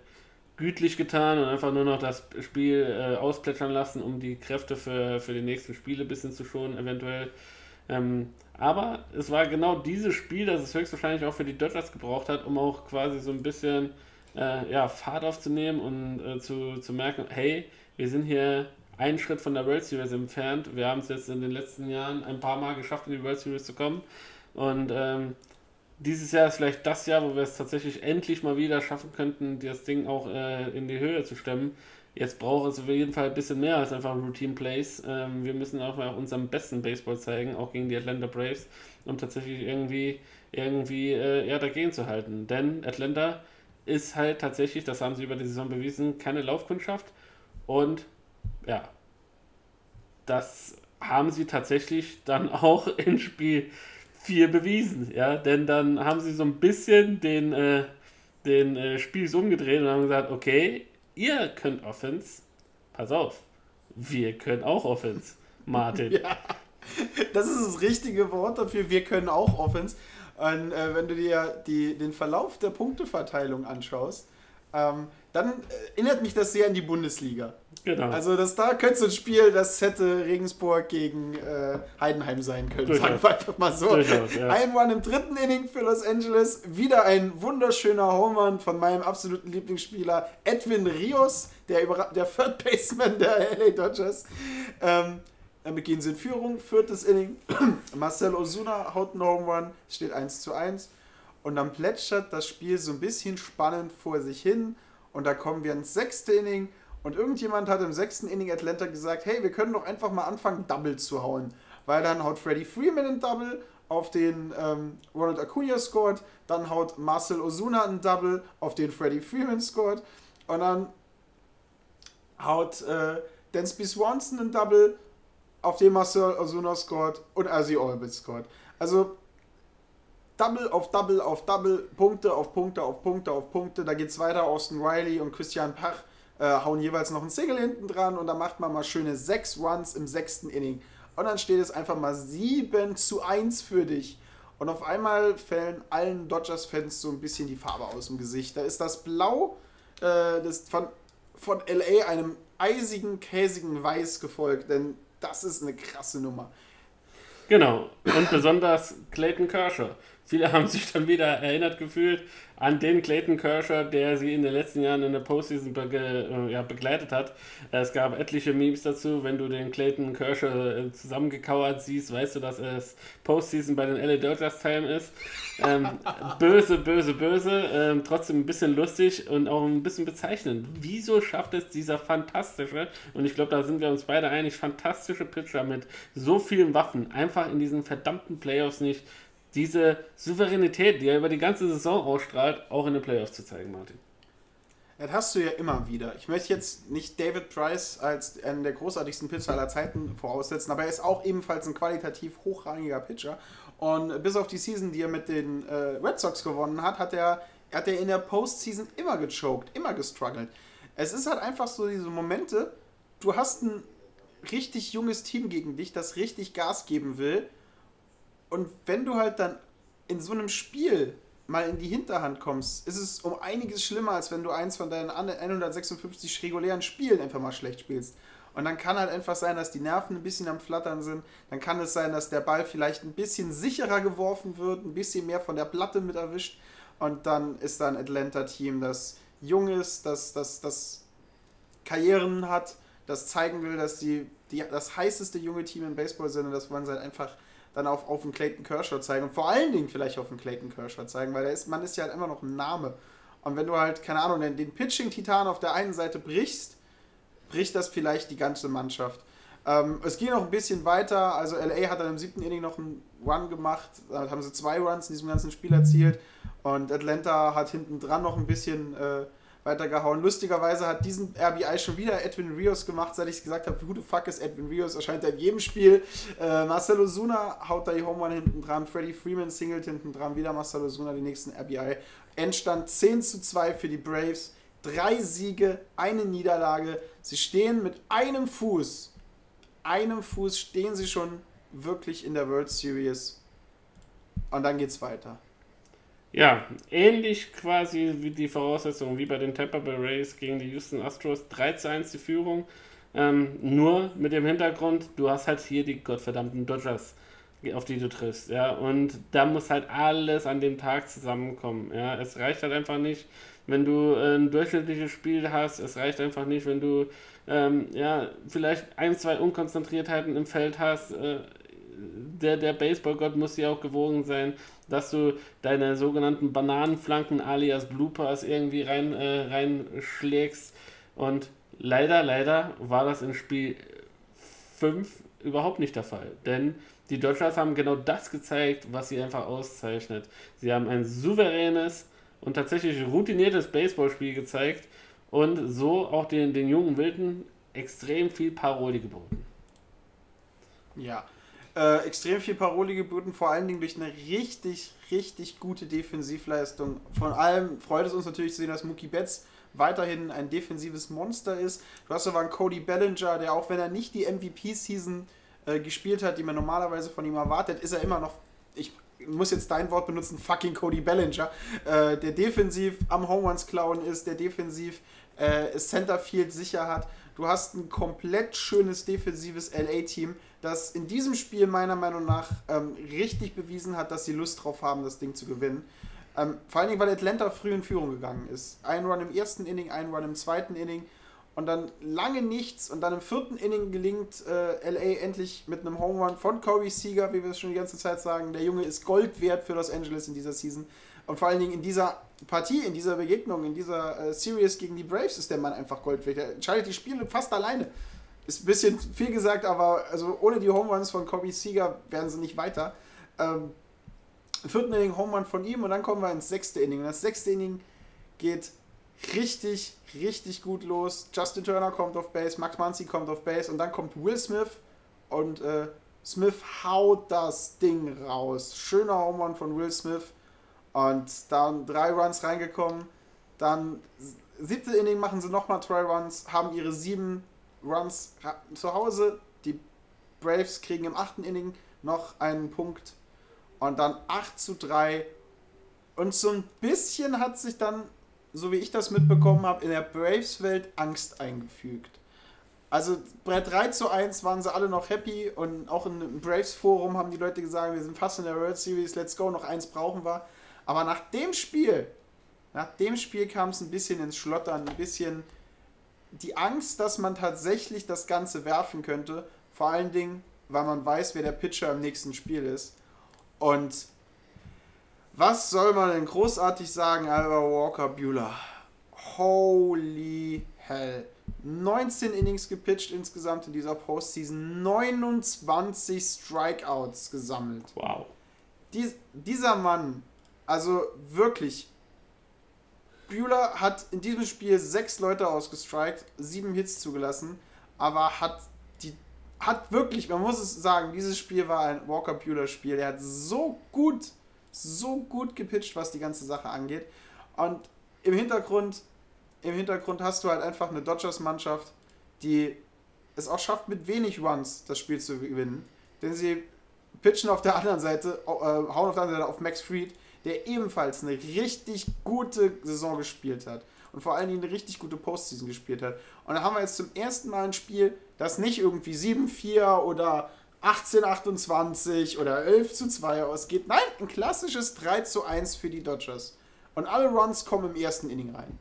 gütlich getan und einfach nur noch das Spiel äh, ausplätschern lassen, um die Kräfte für, für die nächsten Spiele ein bisschen zu schonen, eventuell. Ähm, aber es war genau dieses Spiel, das es höchstwahrscheinlich auch für die Dodgers gebraucht hat, um auch quasi so ein bisschen äh, ja, Fahrt aufzunehmen und äh, zu, zu merken, hey, wir sind hier einen Schritt von der World Series entfernt. Wir haben es jetzt in den letzten Jahren ein paar Mal geschafft, in die World Series zu kommen. Und ähm, dieses Jahr ist vielleicht das Jahr, wo wir es tatsächlich endlich mal wieder schaffen könnten, das Ding auch äh, in die Höhe zu stemmen. Jetzt braucht es auf jeden Fall ein bisschen mehr als einfach Routine Plays. Ähm, wir müssen auch mal unseren besten Baseball zeigen, auch gegen die Atlanta Braves, um tatsächlich irgendwie, irgendwie äh, ja, dagegen zu halten. Denn Atlanta ist halt tatsächlich, das haben sie über die Saison bewiesen, keine Laufkundschaft. Und ja, das haben sie tatsächlich dann [LAUGHS] auch in Spiel 4 bewiesen. Ja, denn dann haben sie so ein bisschen den, äh, den äh, Spieß umgedreht und haben gesagt, okay, ihr könnt Offense, pass auf, wir können auch Offense, Martin. [LAUGHS] Ja, das ist das richtige Wort dafür. Wir können auch Offense. Und äh, wenn du dir die, den Verlauf der Punkteverteilung anschaust, ähm, dann äh, erinnert mich das sehr an die Bundesliga. Genau. Also das da könnte so ein Spiel, das hätte Regensburg gegen äh, Heidenheim sein können. Durchaus. Sagen wir einfach mal so. Durchaus, ja. Ein Run im dritten Inning für Los Angeles. Wieder ein wunderschöner Home Run von meinem absoluten Lieblingsspieler Edwin Rios, der, Überra- der Third Baseman der [LAUGHS] LA Dodgers. Ähm, damit gehen sie in Führung. Viertes Inning. [CLEARS THROAT] Marcel Osuna haut einen Home Run. Steht 1 zu 1. Und dann plätschert das Spiel so ein bisschen spannend vor sich hin. Und da kommen wir ins sechste Inning. Und irgendjemand hat im sechsten Inning Atlanta gesagt, hey, wir können doch einfach mal anfangen, Double zu hauen. Weil dann haut Freddie Freeman ein Double, auf den ähm, Ronald Acuna scored. Dann haut Marcel Osuna ein Double, auf den Freddie Freeman scored. Und dann haut äh, Dansby Swanson ein Double, auf den Marcel Osuna scored und Ozzy Albert scored. Also Double auf Double auf Double, Punkte auf Punkte auf Punkte auf Punkte. Da geht's weiter. Austin Riley und Christian Pach äh, hauen jeweils noch ein Single hinten dran und da macht man mal schöne sechs Runs im sechsten Inning. Und dann steht es einfach mal 7 zu 1 für dich. Und auf einmal fällen allen Dodgers-Fans so ein bisschen die Farbe aus dem Gesicht. Da ist das Blau äh, das von, von LA einem eisigen, käsigen Weiß gefolgt, denn das ist eine krasse Nummer. Genau. Und besonders Clayton Kershaw. Viele haben sich dann wieder erinnert gefühlt an den Clayton Kershaw, der sie in den letzten Jahren in der Postseason be äh, ja, begleitet hat. Es gab etliche Memes dazu. Wenn du den Clayton Kershaw äh, zusammengekauert siehst, weißt du, dass es Postseason bei den LA Dodgers Time ist. Ähm, [LAUGHS] böse, böse, böse. Ähm, trotzdem ein bisschen lustig und auch ein bisschen bezeichnend. Wieso schafft es dieser fantastische, und ich glaube, da sind wir uns beide einig, fantastische Pitcher mit so vielen Waffen einfach in diesen verdammten Playoffs nicht diese Souveränität, die er über die ganze Saison ausstrahlt, auch in den Playoffs zu zeigen, Martin. Das hast du ja immer wieder. Ich möchte jetzt nicht David Price als einen der großartigsten Pitcher aller Zeiten voraussetzen, aber er ist auch ebenfalls ein qualitativ hochrangiger Pitcher. Und bis auf die Season, die er mit den äh, Red Sox gewonnen hat, hat er, hat er in der Postseason immer gechoked, immer gestruggelt. Es ist halt einfach so diese Momente, du hast ein richtig junges Team gegen dich, das richtig Gas geben will und wenn du halt dann in so einem Spiel mal in die Hinterhand kommst, ist es um einiges schlimmer, als wenn du eins von deinen 156 regulären Spielen einfach mal schlecht spielst. Und dann kann halt einfach sein, dass die Nerven ein bisschen am Flattern sind. Dann kann es sein, dass der Ball vielleicht ein bisschen sicherer geworfen wird, ein bisschen mehr von der Platte mit erwischt. Und dann ist da ein Atlanta-Team, das jung ist, das, das, das Karrieren hat, das zeigen will, dass die, die das heißeste junge Team im Baseball sind. Und das wollen sie halt einfach dann auf, auf den Clayton Kershaw zeigen und vor allen Dingen vielleicht auf den Clayton Kershaw zeigen, weil der ist, man ist ja halt immer noch ein Name. Und wenn du halt, keine Ahnung, den, den Pitching-Titan auf der einen Seite brichst, bricht das vielleicht die ganze Mannschaft. Ähm, es ging noch ein bisschen weiter, also LA hat dann im siebten Inning noch einen Run gemacht, da haben sie zwei Runs in diesem ganzen Spiel erzielt und Atlanta hat hinten dran noch ein bisschen äh, weitergehauen. Lustigerweise hat diesen RBI schon wieder Edwin Rios gemacht, seit ich gesagt habe, who the fuck ist Edwin Rios? Erscheint er in jedem Spiel. Äh, Marcelo Zuna haut da die Home Run hinten dran. Freddie Freeman singelt hinten dran. Wieder Marcelo Zuna, die nächsten RBI. Endstand 10 zu 2 für die Braves. Drei Siege, eine Niederlage. Sie stehen mit einem Fuß, einem Fuß stehen sie schon wirklich in der World Series. Und dann geht's weiter. Ja, ähnlich quasi wie die Voraussetzungen wie bei den Tampa Bay Rays gegen die Houston Astros. 3 zu 1 die Führung. Ähm, nur mit dem Hintergrund, du hast halt hier die gottverdammten Dodgers, auf die du triffst. Ja, und da muss halt alles an dem Tag zusammenkommen. Ja, es reicht halt einfach nicht, wenn du ein durchschnittliches Spiel hast. Es reicht einfach nicht, wenn du ähm, ja, vielleicht ein, zwei Unkonzentriertheiten im Feld hast. Äh, der, der Baseballgott muss dir auch gewogen sein, dass du deine sogenannten Bananenflanken alias Bloopers irgendwie rein, äh, reinschlägst. Und leider, leider war das in Spiel 5 überhaupt nicht der Fall. Denn die Dodgers haben genau das gezeigt, was sie einfach auszeichnet. Sie haben ein souveränes und tatsächlich routiniertes Baseballspiel gezeigt und so auch den, den jungen Wilden extrem viel Paroli geboten. Ja, äh, extrem viel Paroli geboten, vor allen Dingen durch eine richtig, richtig gute Defensivleistung. Von allem freut es uns natürlich zu sehen, dass Mookie Betts weiterhin ein defensives Monster ist. Du hast aber einen Cody Bellinger, der auch wenn er nicht die MVP-Season äh, gespielt hat, die man normalerweise von ihm erwartet, ist er immer noch, ich muss jetzt dein Wort benutzen, fucking Cody Bellinger, äh, der defensiv am Home Runs klauen ist, der defensiv äh, Centerfield sicher hat. Du hast ein komplett schönes defensives LA-Team, das in diesem Spiel meiner Meinung nach ähm, richtig bewiesen hat, dass sie Lust drauf haben, das Ding zu gewinnen. Ähm, vor allen Dingen, weil Atlanta früh in Führung gegangen ist. Ein Run im ersten Inning, ein Run im zweiten Inning und dann lange nichts und dann im vierten Inning gelingt äh, LA endlich mit einem Home Run von Corey Seager, wie wir es schon die ganze Zeit sagen. Der Junge ist Gold wert für Los Angeles in dieser Season. Und vor allen Dingen in dieser Partie, in dieser Begegnung, in dieser äh, Series gegen die Braves ist der Mann einfach Gold wert. Er entscheidet die Spiele fast alleine. Ist ein bisschen viel gesagt, aber also ohne die Home Runs von Kobe Seager wären sie nicht weiter. Ähm, vierten Inning Home Run von ihm und dann kommen wir ins sechste Inning. Und das sechste Inning geht richtig, richtig gut los. Justin Turner kommt auf Base, Max Muncy kommt auf Base und dann kommt Will Smith und äh, Smith haut das Ding raus. Schöner Home Run von Will Smith und dann drei Runs reingekommen. Dann siebte Inning machen sie nochmal drei Runs, haben ihre sieben Runs zu Hause. Die Braves kriegen im achten Inning noch einen Punkt und dann 8 zu 3. Und so ein bisschen hat sich dann, so wie ich das mitbekommen habe, in der Braves-Welt Angst eingefügt. Also bei 3 zu 1 waren sie alle noch happy und auch im Braves Forum haben die Leute gesagt, wir sind fast in der World Series, let's go, noch eins brauchen wir. Aber nach dem Spiel, nach dem Spiel kam es ein bisschen ins Schlottern, ein bisschen die Angst, dass man tatsächlich das Ganze werfen könnte. Vor allen Dingen, weil man weiß, wer der Pitcher im nächsten Spiel ist. Und was soll man denn großartig sagen, Alva Walker Bueller? Holy hell. 19 Innings gepitcht insgesamt in dieser Postseason, 29 Strikeouts gesammelt. Wow. Dies, dieser Mann, also wirklich, Bueller hat in diesem Spiel sechs Leute ausgestrikt, sieben Hits zugelassen, aber hat die hat wirklich, man muss es sagen, dieses Spiel war ein Walker Bueller Spiel. Er hat so gut, so gut gepitcht, was die ganze Sache angeht. Und im Hintergrund im Hintergrund hast du halt einfach eine Dodgers-Mannschaft, die es auch schafft, mit wenig Runs das Spiel zu gewinnen. Denn sie pitchen auf der anderen Seite, äh, hauen auf der anderen Seite auf Max Fried, der ebenfalls eine richtig gute Saison gespielt hat. Und vor allen Dingen eine richtig gute Postseason gespielt hat. Und da haben wir jetzt zum ersten Mal ein Spiel, das nicht irgendwie 7-4 oder 18-28 oder 11 zu 2 ausgeht. Nein, ein klassisches 3 zu 1 für die Dodgers. Und alle Runs kommen im ersten Inning rein.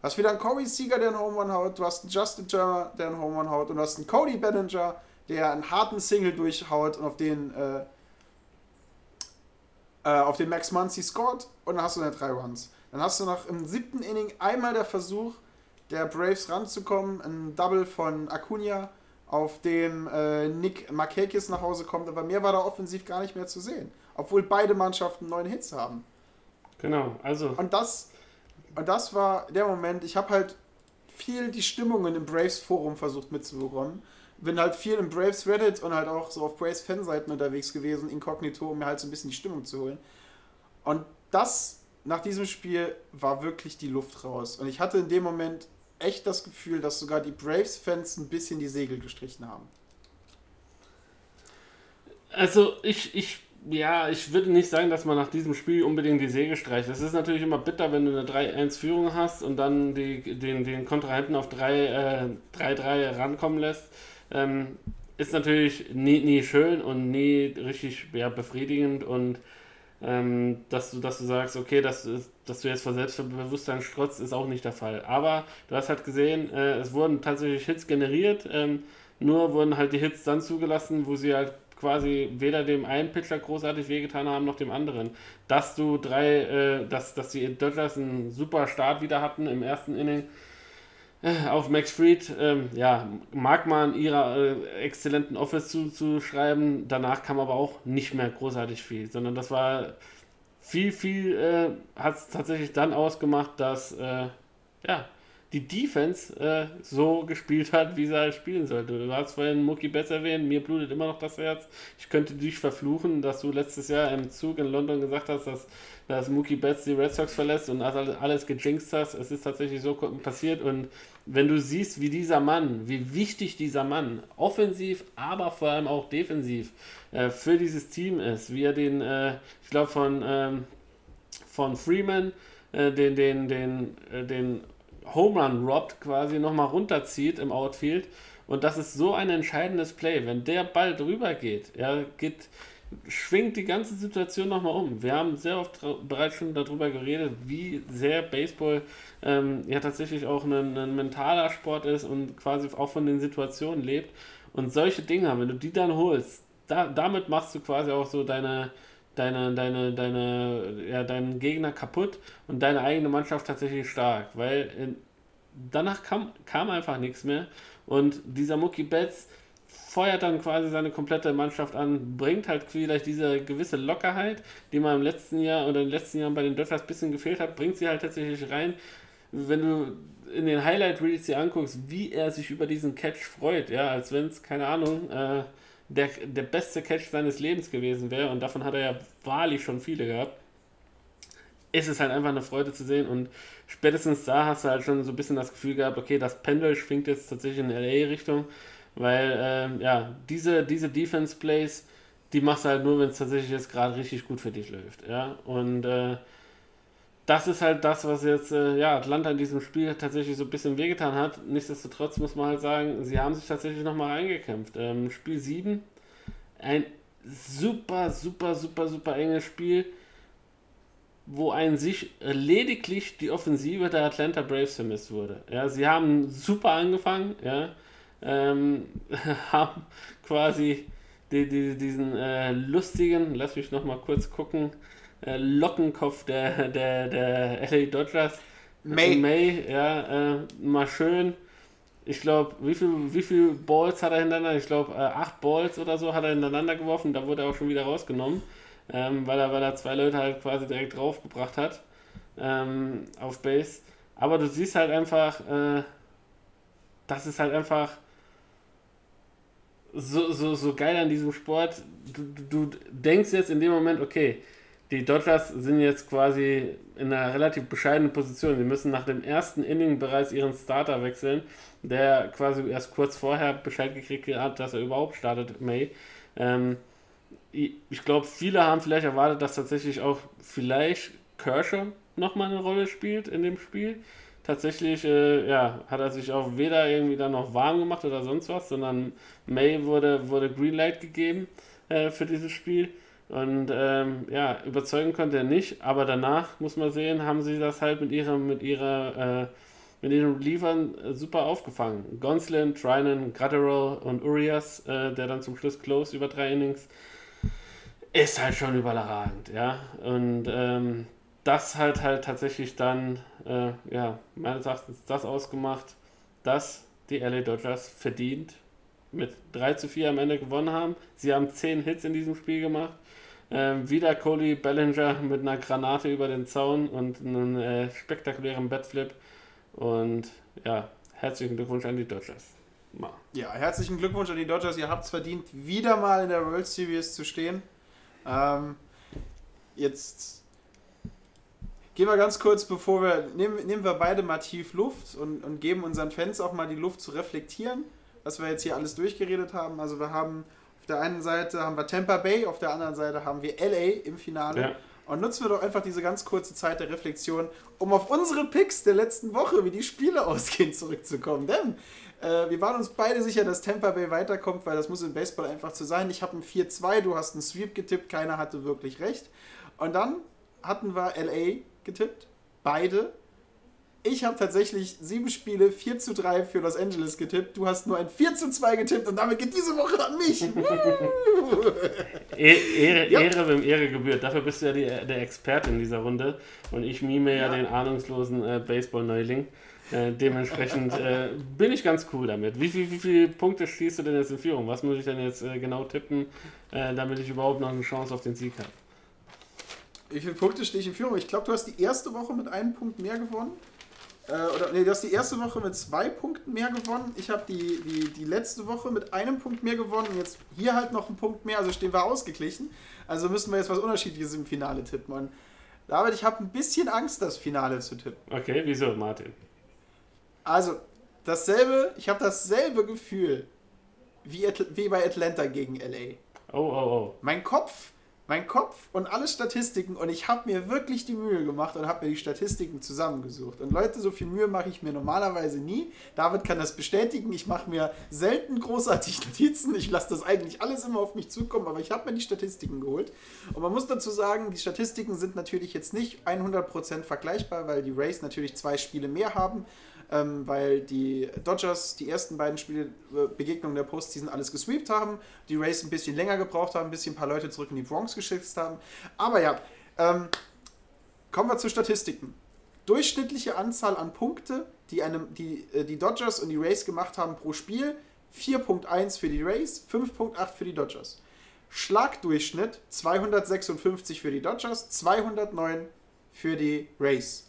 Du hast wieder einen Corey Seager, der einen Home Run haut, du hast einen Justin Turner, der einen Home Run haut und du hast einen Cody Bellinger, der einen harten Single durchhaut und auf den äh, äh, auf den Max Muncy scored und dann hast du deine drei Runs. Dann hast du noch im siebten Inning einmal der Versuch, der Braves ranzukommen, ein Double von Acuna, auf dem äh, Nick Markakis nach Hause kommt, aber mehr war da offensiv gar nicht mehr zu sehen, obwohl beide Mannschaften neun Hits haben. Genau, also. Und das und das war der Moment, ich habe halt viel die Stimmungen im Braves Forum versucht mitzubekommen. Bin halt viel im Braves Reddit und halt auch so auf Braves Fanseiten unterwegs gewesen, inkognito, um mir halt so ein bisschen die Stimmung zu holen. Und das nach diesem Spiel war wirklich die Luft raus. Und ich hatte in dem Moment echt das Gefühl, dass sogar die Braves-Fans ein bisschen die Segel gestrichen haben. Also ich, ich ja, ich würde nicht sagen, dass man nach diesem Spiel unbedingt die Säge streicht. Es ist natürlich immer bitter, wenn du eine 3-1-Führung hast und dann die, den, den Kontrahenten auf 3-3 äh, rankommen lässt. Ähm, ist natürlich nie, nie schön und nie richtig ja, befriedigend und ähm, dass, du, dass du sagst, okay, dass, dass du jetzt vor Selbstbewusstsein strotzt, ist auch nicht der Fall. Aber du hast halt gesehen, äh, es wurden tatsächlich Hits generiert, ähm, nur wurden halt die Hits dann zugelassen, wo sie halt quasi weder dem einen Pitcher großartig wehgetan haben, noch dem anderen. Dass du drei, äh, dass, dass die Dodgers einen super Start wieder hatten im ersten Inning auf Max Fried, ähm, ja, mag man ihrer äh, exzellenten Office zuzuschreiben. Danach kam aber auch nicht mehr großartig viel, sondern das war viel, viel, äh, hat es tatsächlich dann ausgemacht, dass, äh, ja, die Defense äh, so gespielt hat, wie sie halt spielen sollte. Du hast vorhin Mookie Betts erwähnt, mir blutet immer noch das Herz. Ich könnte dich verfluchen, dass du letztes Jahr im Zug in London gesagt hast, dass, dass Mookie Betts die Red Sox verlässt und alles gejinxt hast. Es ist tatsächlich so passiert und wenn du siehst, wie dieser Mann, wie wichtig dieser Mann offensiv, aber vor allem auch defensiv äh, für dieses Team ist, wie er den, äh, ich glaube von, ähm, von Freeman, äh, den, den, den, äh, den Home Run robbt, quasi nochmal runterzieht im Outfield. Und das ist so ein entscheidendes Play. Wenn der Ball drüber geht, ja, geht, schwingt die ganze Situation nochmal um. Wir haben sehr oft bereits schon darüber geredet, wie sehr Baseball ähm, ja tatsächlich auch ein, ein mentaler Sport ist und quasi auch von den Situationen lebt. Und solche Dinge, wenn du die dann holst, da, damit machst du quasi auch so deine, deine, deine, deine, ja, deinen Gegner kaputt und deine eigene Mannschaft tatsächlich stark, weil in, danach kam, kam einfach nichts mehr und dieser Mookie Betts feuert dann quasi seine komplette Mannschaft an, bringt halt vielleicht diese gewisse Lockerheit, die man im letzten Jahr oder in den letzten Jahren bei den Dodgers ein bisschen gefehlt hat, bringt sie halt tatsächlich rein. Wenn du in den Highlight Reels dir anguckst, wie er sich über diesen Catch freut, ja, als wenn es, keine Ahnung, äh, der, der beste Catch seines Lebens gewesen wäre und davon hat er ja wahrlich schon viele gehabt. ist Es halt einfach eine Freude zu sehen und spätestens da hast du halt schon so ein bisschen das Gefühl gehabt, okay, das Pendel schwingt jetzt tatsächlich in LA-Richtung, weil ähm, ja, diese, diese Defense-Plays, die machst du halt nur, wenn es tatsächlich jetzt gerade richtig gut für dich läuft. Ja? Und äh, das ist halt das, was jetzt äh, ja, Atlanta in diesem Spiel tatsächlich so ein bisschen wehgetan hat. Nichtsdestotrotz muss man halt sagen, sie haben sich tatsächlich nochmal eingekämpft. Ähm, Spiel 7, ein super, super, super, super enges Spiel, wo ein sich lediglich die Offensive der Atlanta Braves vermisst wurde. Ja, sie haben super angefangen, ja, ähm, [LAUGHS] haben quasi die, die, diesen äh, lustigen, lass mich nochmal kurz gucken, äh, Lockenkopf der, der, der LA Dodgers. May. May, ja, äh, mal schön. Ich glaube, wie viel, wie viel Balls hat er hintereinander? Ich glaube, äh, acht Balls oder so hat er hintereinander geworfen. Da wurde er auch schon wieder rausgenommen, ähm, weil, er, weil er zwei Leute halt quasi direkt draufgebracht hat ähm, auf Base. Aber du siehst halt einfach, äh, das ist halt einfach so, so, so geil an diesem Sport. Du, du, denkst jetzt in dem Moment, okay, die Dodgers sind jetzt quasi in einer relativ bescheidenen Position. Sie müssen nach dem ersten Inning bereits ihren Starter wechseln, der quasi erst kurz vorher Bescheid gekriegt hat, dass er überhaupt startet, May. Ähm, ich glaube, viele haben vielleicht erwartet, dass tatsächlich auch vielleicht Kershaw nochmal eine Rolle spielt in dem Spiel. Tatsächlich äh, ja, hat er sich auch weder irgendwie dann noch warm gemacht oder sonst was, sondern May wurde, wurde Greenlight gegeben äh, für dieses Spiel. Und ähm, ja, überzeugen konnte er nicht, aber danach, muss man sehen, haben sie das halt mit ihrem, mit ihrer, äh, mit ihren Relievern äh, super aufgefangen. Gonslin, Trinan, Gratterall und Urias, äh, der dann zum Schluss close über drei Innings, ist halt schon überragend, ja. Und ähm, das hat halt tatsächlich dann, äh, ja, meines Erachtens das ausgemacht, dass die LA Dodgers verdient mit 3 zu 4 am Ende gewonnen haben. Sie haben 10 Hits in diesem Spiel gemacht ähm, wieder Cody Bellinger mit einer Granate über den Zaun und einem äh, spektakulären Batflip. Und ja, herzlichen Glückwunsch an die Dodgers. Ma. Ja, herzlichen Glückwunsch an die Dodgers. Ihr habt es verdient, wieder mal in der World Series zu stehen. Ähm, jetzt gehen wir ganz kurz, bevor wir, nehmen, nehmen wir beide mal tief Luft und, und geben unseren Fans auch mal die Luft zu reflektieren, was wir jetzt hier alles durchgeredet haben. Also wir haben auf der einen Seite haben wir Tampa Bay, auf der anderen Seite haben wir LA im Finale. Ja. Und nutzen wir doch einfach diese ganz kurze Zeit der Reflexion, um auf unsere Picks der letzten Woche, wie die Spiele [LAUGHS] ausgehen, zurückzukommen. Denn äh, wir waren uns beide sicher, dass Tampa Bay weiterkommt, weil das muss im Baseball einfach zu sein. Ich habe ein 4-2, du hast einen Sweep getippt, keiner hatte wirklich recht. Und dann hatten wir LA getippt, beide. Ich habe tatsächlich sieben Spiele 4 zu 3 für Los Angeles getippt. Du hast nur ein 4 zu 2 getippt und damit geht diese Woche an mich. [LAUGHS] E-, Ehre, ja. Ehre, wem Ehre gebührt. Dafür bist du ja die, der Experte in dieser Runde. Und ich mime ja, ja den ahnungslosen äh, Baseball-Neuling. Äh, dementsprechend äh, bin ich ganz cool damit. Wie, wie, wie viele Punkte schießt du denn jetzt in Führung? Was muss ich denn jetzt äh, genau tippen, äh, damit ich überhaupt noch eine Chance auf den Sieg habe? Wie viele Punkte stehe ich in Führung? Ich glaube, du hast die erste Woche mit einem Punkt mehr gewonnen. Äh, oder nee, du hast die erste Woche mit zwei Punkten mehr gewonnen. Ich habe die, die, die letzte Woche mit einem Punkt mehr gewonnen. Jetzt hier halt noch einen Punkt mehr, also stehen wir ausgeglichen. Also müssen wir jetzt was Unterschiedliches im Finale tippen. Und David, ich habe ein bisschen Angst, das Finale zu tippen. Okay, wieso, Martin? Also, dasselbe, ich habe dasselbe Gefühl wie, wie bei Atlanta gegen LA. Oh, oh, oh. Mein Kopf mein Kopf und alle Statistiken und ich habe mir wirklich die Mühe gemacht und habe mir die Statistiken zusammengesucht. Und Leute, so viel Mühe mache ich mir normalerweise nie. David kann das bestätigen. Ich mache mir selten großartig [LAUGHS] Notizen. Ich lasse das eigentlich alles immer auf mich zukommen, aber ich habe mir die Statistiken geholt. Und man muss dazu sagen, die Statistiken sind natürlich jetzt nicht 100% vergleichbar, weil die Rays natürlich zwei Spiele mehr haben ähm, weil die Dodgers die ersten beiden Spiele, äh, Begegnungen der Postseason alles gesweept haben, die Rays ein bisschen länger gebraucht haben, ein bisschen ein paar Leute zurück in die Bronx geschickt haben. Aber ja, ähm, kommen wir zu Statistiken. Durchschnittliche Anzahl an Punkte, die, einem, die äh, die Dodgers und die Rays gemacht haben pro Spiel, 4.1 für die Rays, 5.8 für die Dodgers. Schlagdurchschnitt 256 für die Dodgers, 209 für die Rays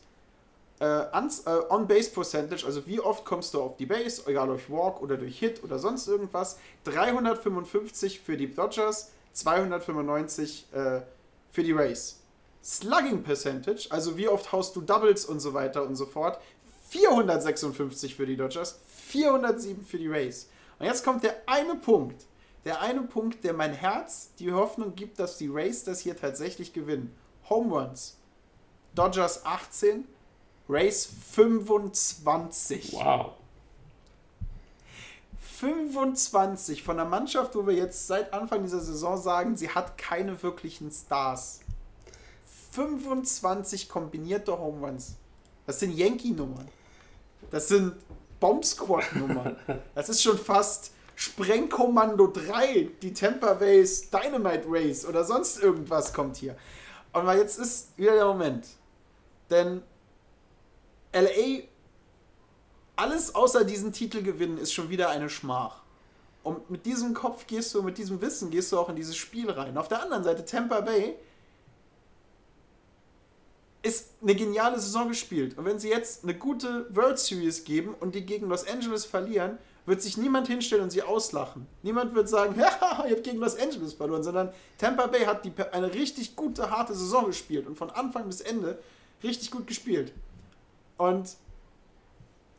äh, äh, On-Base-Percentage, also wie oft kommst du auf die Base, egal durch Walk oder durch Hit oder sonst irgendwas, 355 für die Dodgers, 295 äh, für die Rays. Slugging Percentage, also wie oft haust du Doubles und so weiter und so fort, 456 für die Dodgers, 407 für die Rays. Und jetzt kommt der eine Punkt, der eine Punkt, der mein Herz die Hoffnung gibt, dass die Rays das hier tatsächlich gewinnen. Home Runs. Dodgers 18, Rays 25. Wow. 25 von einer Mannschaft, wo wir jetzt seit Anfang dieser Saison sagen, sie hat keine wirklichen Stars. 25 kombinierte Home Runs. Das sind Yankee-Nummern. Das sind Bomb Squad-Nummern. [LAUGHS] Das ist schon fast Sprengkommando 3, die Tampa Bays Dynamite Race oder sonst irgendwas kommt hier. Aber jetzt ist wieder der Moment. Denn LA, alles außer diesen Titel gewinnen, ist schon wieder eine Schmach. Und mit diesem Kopf gehst du, mit diesem Wissen gehst du auch in dieses Spiel rein. Auf der anderen Seite, Tampa Bay ist eine geniale Saison gespielt. Und wenn sie jetzt eine gute World Series geben und die gegen Los Angeles verlieren, wird sich niemand hinstellen und sie auslachen. Niemand wird sagen, [LAUGHS] ja, ihr habt gegen Los Angeles verloren, sondern Tampa Bay hat die, eine richtig gute, harte Saison gespielt und von Anfang bis Ende richtig gut gespielt. Und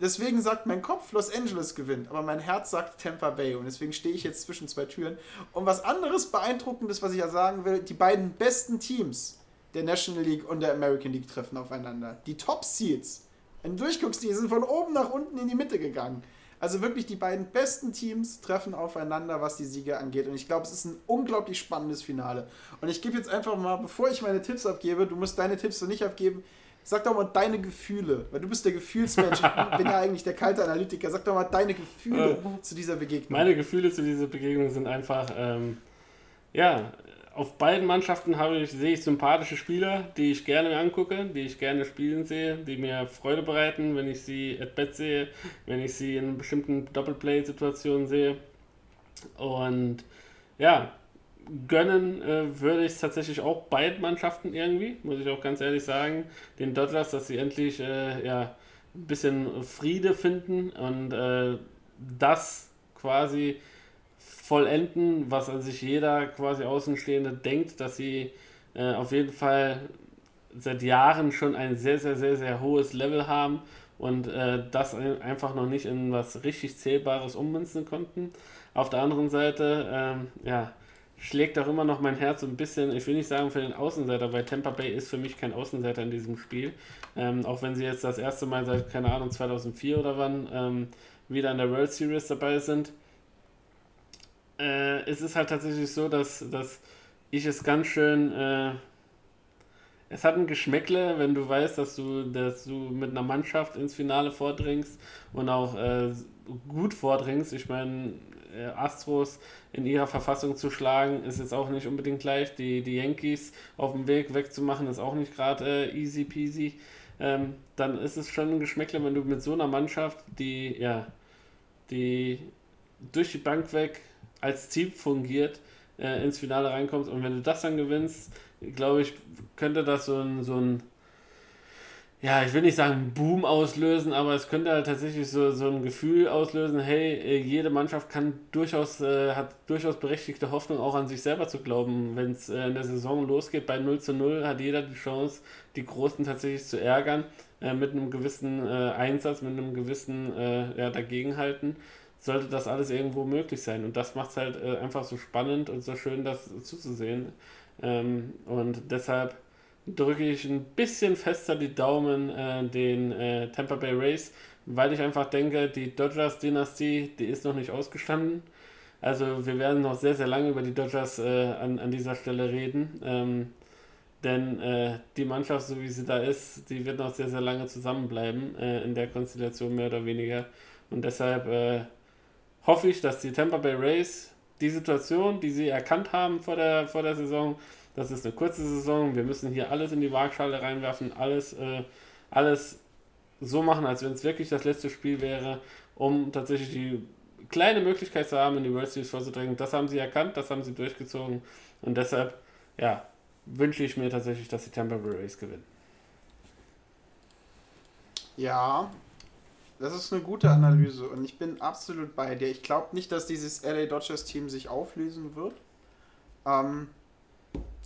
deswegen sagt mein Kopf, Los Angeles gewinnt, aber mein Herz sagt Tampa Bay und deswegen stehe ich jetzt zwischen zwei Türen. Und was anderes Beeindruckendes, was ich ja sagen will, die beiden besten Teams der National League und der American League treffen aufeinander. Die Top Seeds. Wenn du durchguckst, die sind von oben nach unten in die Mitte gegangen. Also wirklich die beiden besten Teams treffen aufeinander, was die Siege angeht. Und ich glaube, es ist ein unglaublich spannendes Finale. Und ich gebe jetzt einfach mal, bevor ich meine Tipps abgebe, du musst deine Tipps so nicht abgeben, sag doch mal deine Gefühle, weil du bist der Gefühlsmensch. ich [LAUGHS] bin ja eigentlich der kalte Analytiker. Sag doch mal deine Gefühle äh, zu dieser Begegnung. Meine Gefühle zu dieser Begegnung sind einfach, ähm, ja, auf beiden Mannschaften habe ich, sehe ich sympathische Spieler, die ich gerne mir angucke, die ich gerne spielen sehe, die mir Freude bereiten, wenn ich sie at bat sehe, wenn ich sie in bestimmten Doppelplay-Situationen sehe. Und ja, gönnen äh, würde ich es tatsächlich auch beiden Mannschaften irgendwie, muss ich auch ganz ehrlich sagen. Den Dodgers, dass sie endlich äh, ja, ein bisschen Friede finden und äh, das quasi vollenden, was an sich jeder quasi Außenstehende denkt, dass sie äh, auf jeden Fall seit Jahren schon ein sehr, sehr, sehr, sehr hohes Level haben und äh, das einfach noch nicht in was richtig Zählbares ummünzen konnten. Auf der anderen Seite, ähm, ja, schlägt auch immer noch mein Herz ein bisschen, ich will nicht sagen für den Außenseiter, weil Tampa Bay ist für mich kein Außenseiter in diesem Spiel. Ähm, auch wenn sie jetzt das erste Mal seit, keine Ahnung, 2004 oder wann ähm, wieder in der World Series dabei sind äh, es ist halt tatsächlich so, dass, dass ich es ganz schön. Äh, es hat ein Geschmäckle, wenn du weißt, dass du, dass du mit einer Mannschaft ins Finale vordringst und auch äh, gut vordringst. Ich meine, äh, Astros in ihrer Verfassung zu schlagen, ist jetzt auch nicht unbedingt leicht. Die, die Yankees auf dem Weg wegzumachen, ist auch nicht gerade äh, easy peasy. Ähm, dann ist es schon ein Geschmäckle, wenn du mit so einer Mannschaft, die ja, die durch die Bank weg als Team fungiert, äh, ins Finale reinkommst. Und wenn du das dann gewinnst, glaube ich, könnte das so ein, so ein, ja, ich will nicht sagen Boom auslösen, aber es könnte halt tatsächlich so, so ein Gefühl auslösen, hey, äh, jede Mannschaft kann durchaus, äh, hat durchaus berechtigte Hoffnung, auch an sich selber zu glauben. Wenn es äh, in der Saison losgeht bei 0 zu 0, hat jeder die Chance, die Großen tatsächlich zu ärgern, äh, mit einem gewissen äh, Einsatz, mit einem gewissen äh, ja, Dagegenhalten sollte das alles irgendwo möglich sein. Und das macht es halt einfach so spannend und so schön, das zuzusehen. Ähm, und deshalb drücke ich ein bisschen fester die Daumen äh, den äh, Tampa Bay Rays, weil ich einfach denke, die Dodgers-Dynastie, die ist noch nicht ausgestanden. Also wir werden noch sehr, sehr lange über die Dodgers äh, an, an dieser Stelle reden. Ähm, denn äh, die Mannschaft, so wie sie da ist, die wird noch sehr, sehr lange zusammenbleiben, äh, in der Konstellation mehr oder weniger. Und deshalb äh, hoffe ich, dass die Tampa Bay Rays die Situation, die sie erkannt haben vor der, vor der Saison, das ist eine kurze Saison, wir müssen hier alles in die Waagschale reinwerfen, alles, äh, alles so machen, als wenn es wirklich das letzte Spiel wäre, um tatsächlich die kleine Möglichkeit zu haben, in die World Series vorzudrängen. Das haben sie erkannt, das haben sie durchgezogen und deshalb, ja, wünsche ich mir tatsächlich, dass die Tampa Bay gewinnen. Ja, das ist eine gute Analyse und ich bin absolut bei dir. Ich glaube nicht, dass dieses LA Dodgers Team sich auflösen wird. Ähm,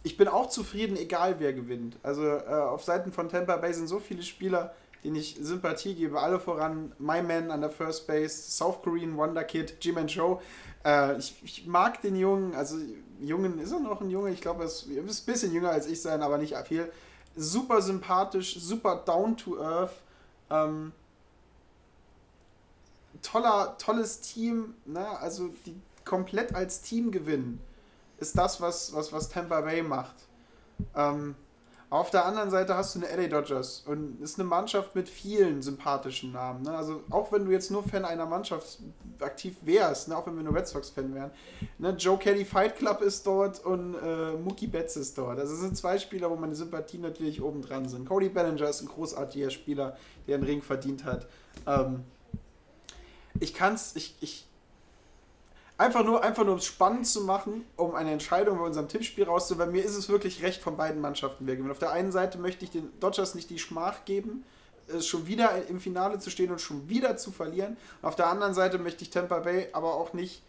ich bin auch zufrieden, egal wer gewinnt. Also äh, auf Seiten von Tampa Bay sind so viele Spieler, denen ich Sympathie gebe. Alle voran My Man an der First Base, South Korean Wonder Kid, G-Man Show. Äh, ich, ich, mag den Jungen, also Jungen ist er noch ein Junge, ich glaube, er ist, ein bisschen jünger als ich sein, aber nicht viel super sympathisch, super down to earth. Ähm, toller, tolles Team, ne? also die komplett als Team gewinnen, ist das, was, was, was Tampa Bay macht. Ähm, auf der anderen Seite hast du eine LA Dodgers und ist eine Mannschaft mit vielen sympathischen Namen. Ne? Also auch wenn du jetzt nur Fan einer Mannschaft aktiv wärst, ne? auch wenn wir nur Red Sox-Fan wären. Ne? Joe Kelly Fight Club ist dort und äh, Mookie Betts ist dort. Also es sind zwei Spieler, wo meine Sympathien natürlich oben dran sind. Cody Bellinger ist ein großartiger Spieler, der einen Ring verdient hat. Ähm, ich kann's, ich, ich, Einfach nur, einfach nur um es spannend zu machen, um eine Entscheidung bei unserem Tippspiel rauszuholen. Bei mir ist es wirklich recht von beiden Mannschaften wer. Auf der einen Seite möchte ich den Dodgers nicht die Schmach geben, schon wieder im Finale zu stehen und schon wieder zu verlieren. Und auf der anderen Seite möchte ich Tampa Bay aber auch nicht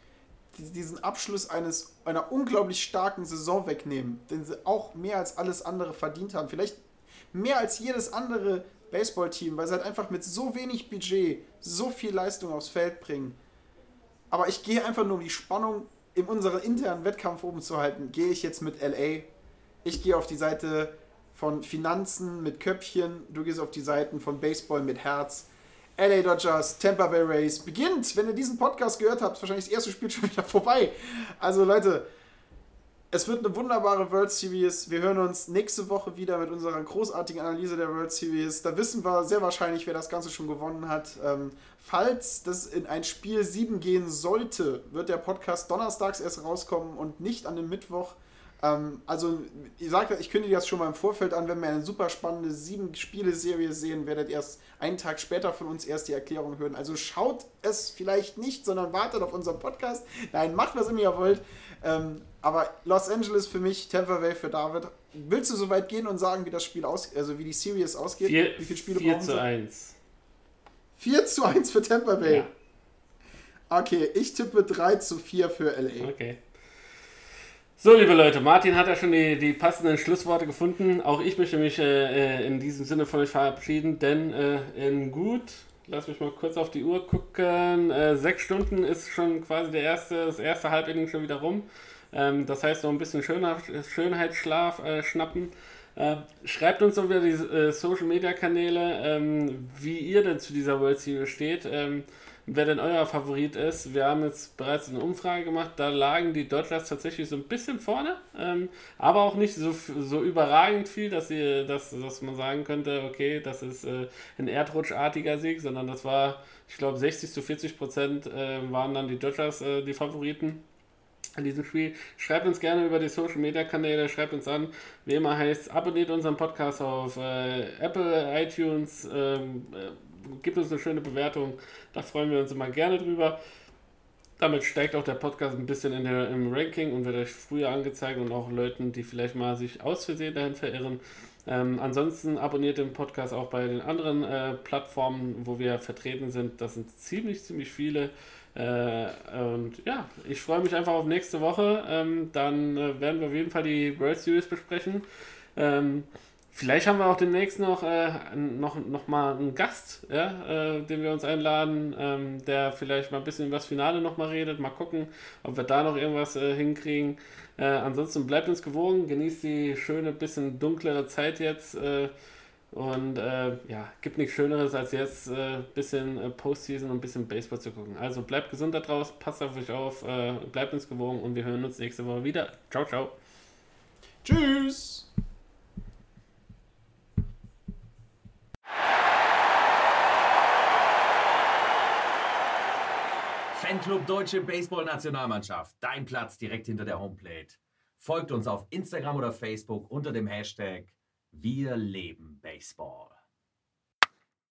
diesen Abschluss eines, einer unglaublich starken Saison wegnehmen, den sie auch mehr als alles andere verdient haben. Vielleicht mehr als jedes andere Baseballteam, weil sie halt einfach mit so wenig Budget so viel Leistung aufs Feld bringen. Aber ich gehe einfach nur, um die Spannung in unserem internen Wettkampf oben zu halten, gehe ich jetzt mit LA. Ich gehe auf die Seite von Finanzen mit Köpfchen, du gehst auf die Seiten von Baseball mit Herz. LA Dodgers, Tampa Bay Rays beginnt. Wenn ihr diesen Podcast gehört habt, wahrscheinlich das erste Spiel schon [LAUGHS] wieder vorbei. Also Leute, es wird eine wunderbare World Series. Wir hören uns nächste Woche wieder mit unserer großartigen Analyse der World Series. Da wissen wir sehr wahrscheinlich, wer das Ganze schon gewonnen hat. Ähm, falls das in ein Spiel 7 gehen sollte, wird der Podcast donnerstags erst rauskommen und nicht an dem Mittwoch. Ähm, also, ich sage, ich kündige das schon mal im Vorfeld an, wenn wir eine super spannende 7-Spiele-Serie sehen, werdet erst einen Tag später von uns erst die Erklärung hören. Also schaut es vielleicht nicht, sondern wartet auf unseren Podcast. Nein, macht was immer ihr wollt. Ähm, aber Los Angeles für mich, Tampa Bay für David. Willst du so weit gehen und sagen, wie das Spiel aus, also wie die Series ausgeht? Vier, wie viele Spiele 4 brauchen zu sie? 1. 4 zu 1 für Tampa Bay. Ja. Okay, ich tippe 3 zu 4 für LA. Okay. So, liebe Leute, Martin hat ja schon die, die passenden Schlussworte gefunden. Auch ich möchte mich äh, äh, in diesem Sinne von euch verabschieden, denn äh, in gut, lass mich mal kurz auf die Uhr gucken, äh, sechs Stunden ist schon quasi der erste, das erste Halbinning schon wieder rum. Ähm, das heißt, noch ein bisschen Schönheit, Schönheitsschlaf äh, schnappen. Äh, schreibt uns wieder die Social Media Kanäle, ähm, wie ihr denn zu dieser World Series steht. Ähm, wer denn euer Favorit ist. Wir haben jetzt bereits eine Umfrage gemacht, da lagen die Dodgers tatsächlich so ein bisschen vorne, ähm, aber auch nicht so, so überragend viel, dass, sie, dass, dass man sagen könnte, okay, das ist äh, ein erdrutschartiger Sieg, sondern das war, ich glaube, 60 zu 40 Prozent äh, waren dann die Dodgers äh, die Favoriten in diesem Spiel. Schreibt uns gerne über die Social Media Kanäle, schreibt uns an. Wie immer heißt, abonniert unseren Podcast auf äh, Apple, iTunes, ähm, äh, gibt uns eine schöne Bewertung. Da freuen wir uns immer gerne drüber. Damit steigt auch der Podcast ein bisschen in der, im Ranking und wird euch früher angezeigt und auch Leuten, die vielleicht mal sich aus Versehen dahin verirren. Ähm, ansonsten abonniert den Podcast auch bei den anderen äh, Plattformen, wo wir vertreten sind. Das sind ziemlich, ziemlich viele. Äh, und ja, ich freue mich einfach auf nächste Woche. Ähm, dann äh, werden wir auf jeden Fall die World Series besprechen. Ähm, vielleicht haben wir auch demnächst noch, äh, noch, noch mal einen Gast, ja, äh, den wir uns einladen, ähm, der vielleicht mal ein bisschen über das Finale noch mal redet. Mal gucken, ob wir da noch irgendwas äh, hinkriegen. Äh, ansonsten bleibt uns gewogen, genießt die schöne, bisschen dunklere Zeit jetzt. Äh, und äh, ja, gibt nichts Schöneres, als jetzt ein bisschen Postseason und ein bisschen Baseball zu gucken. Also bleibt gesund da draußen, passt auf euch auf, bleibt uns gewogen und wir hören uns nächste Woche wieder. Ciao, ciao. Tschüss! Fanclub Deutsche Baseball-Nationalmannschaft. Dein Platz direkt hinter der Homeplate. Folgt uns auf Instagram oder Facebook unter dem Hashtag Wir leben Baseball.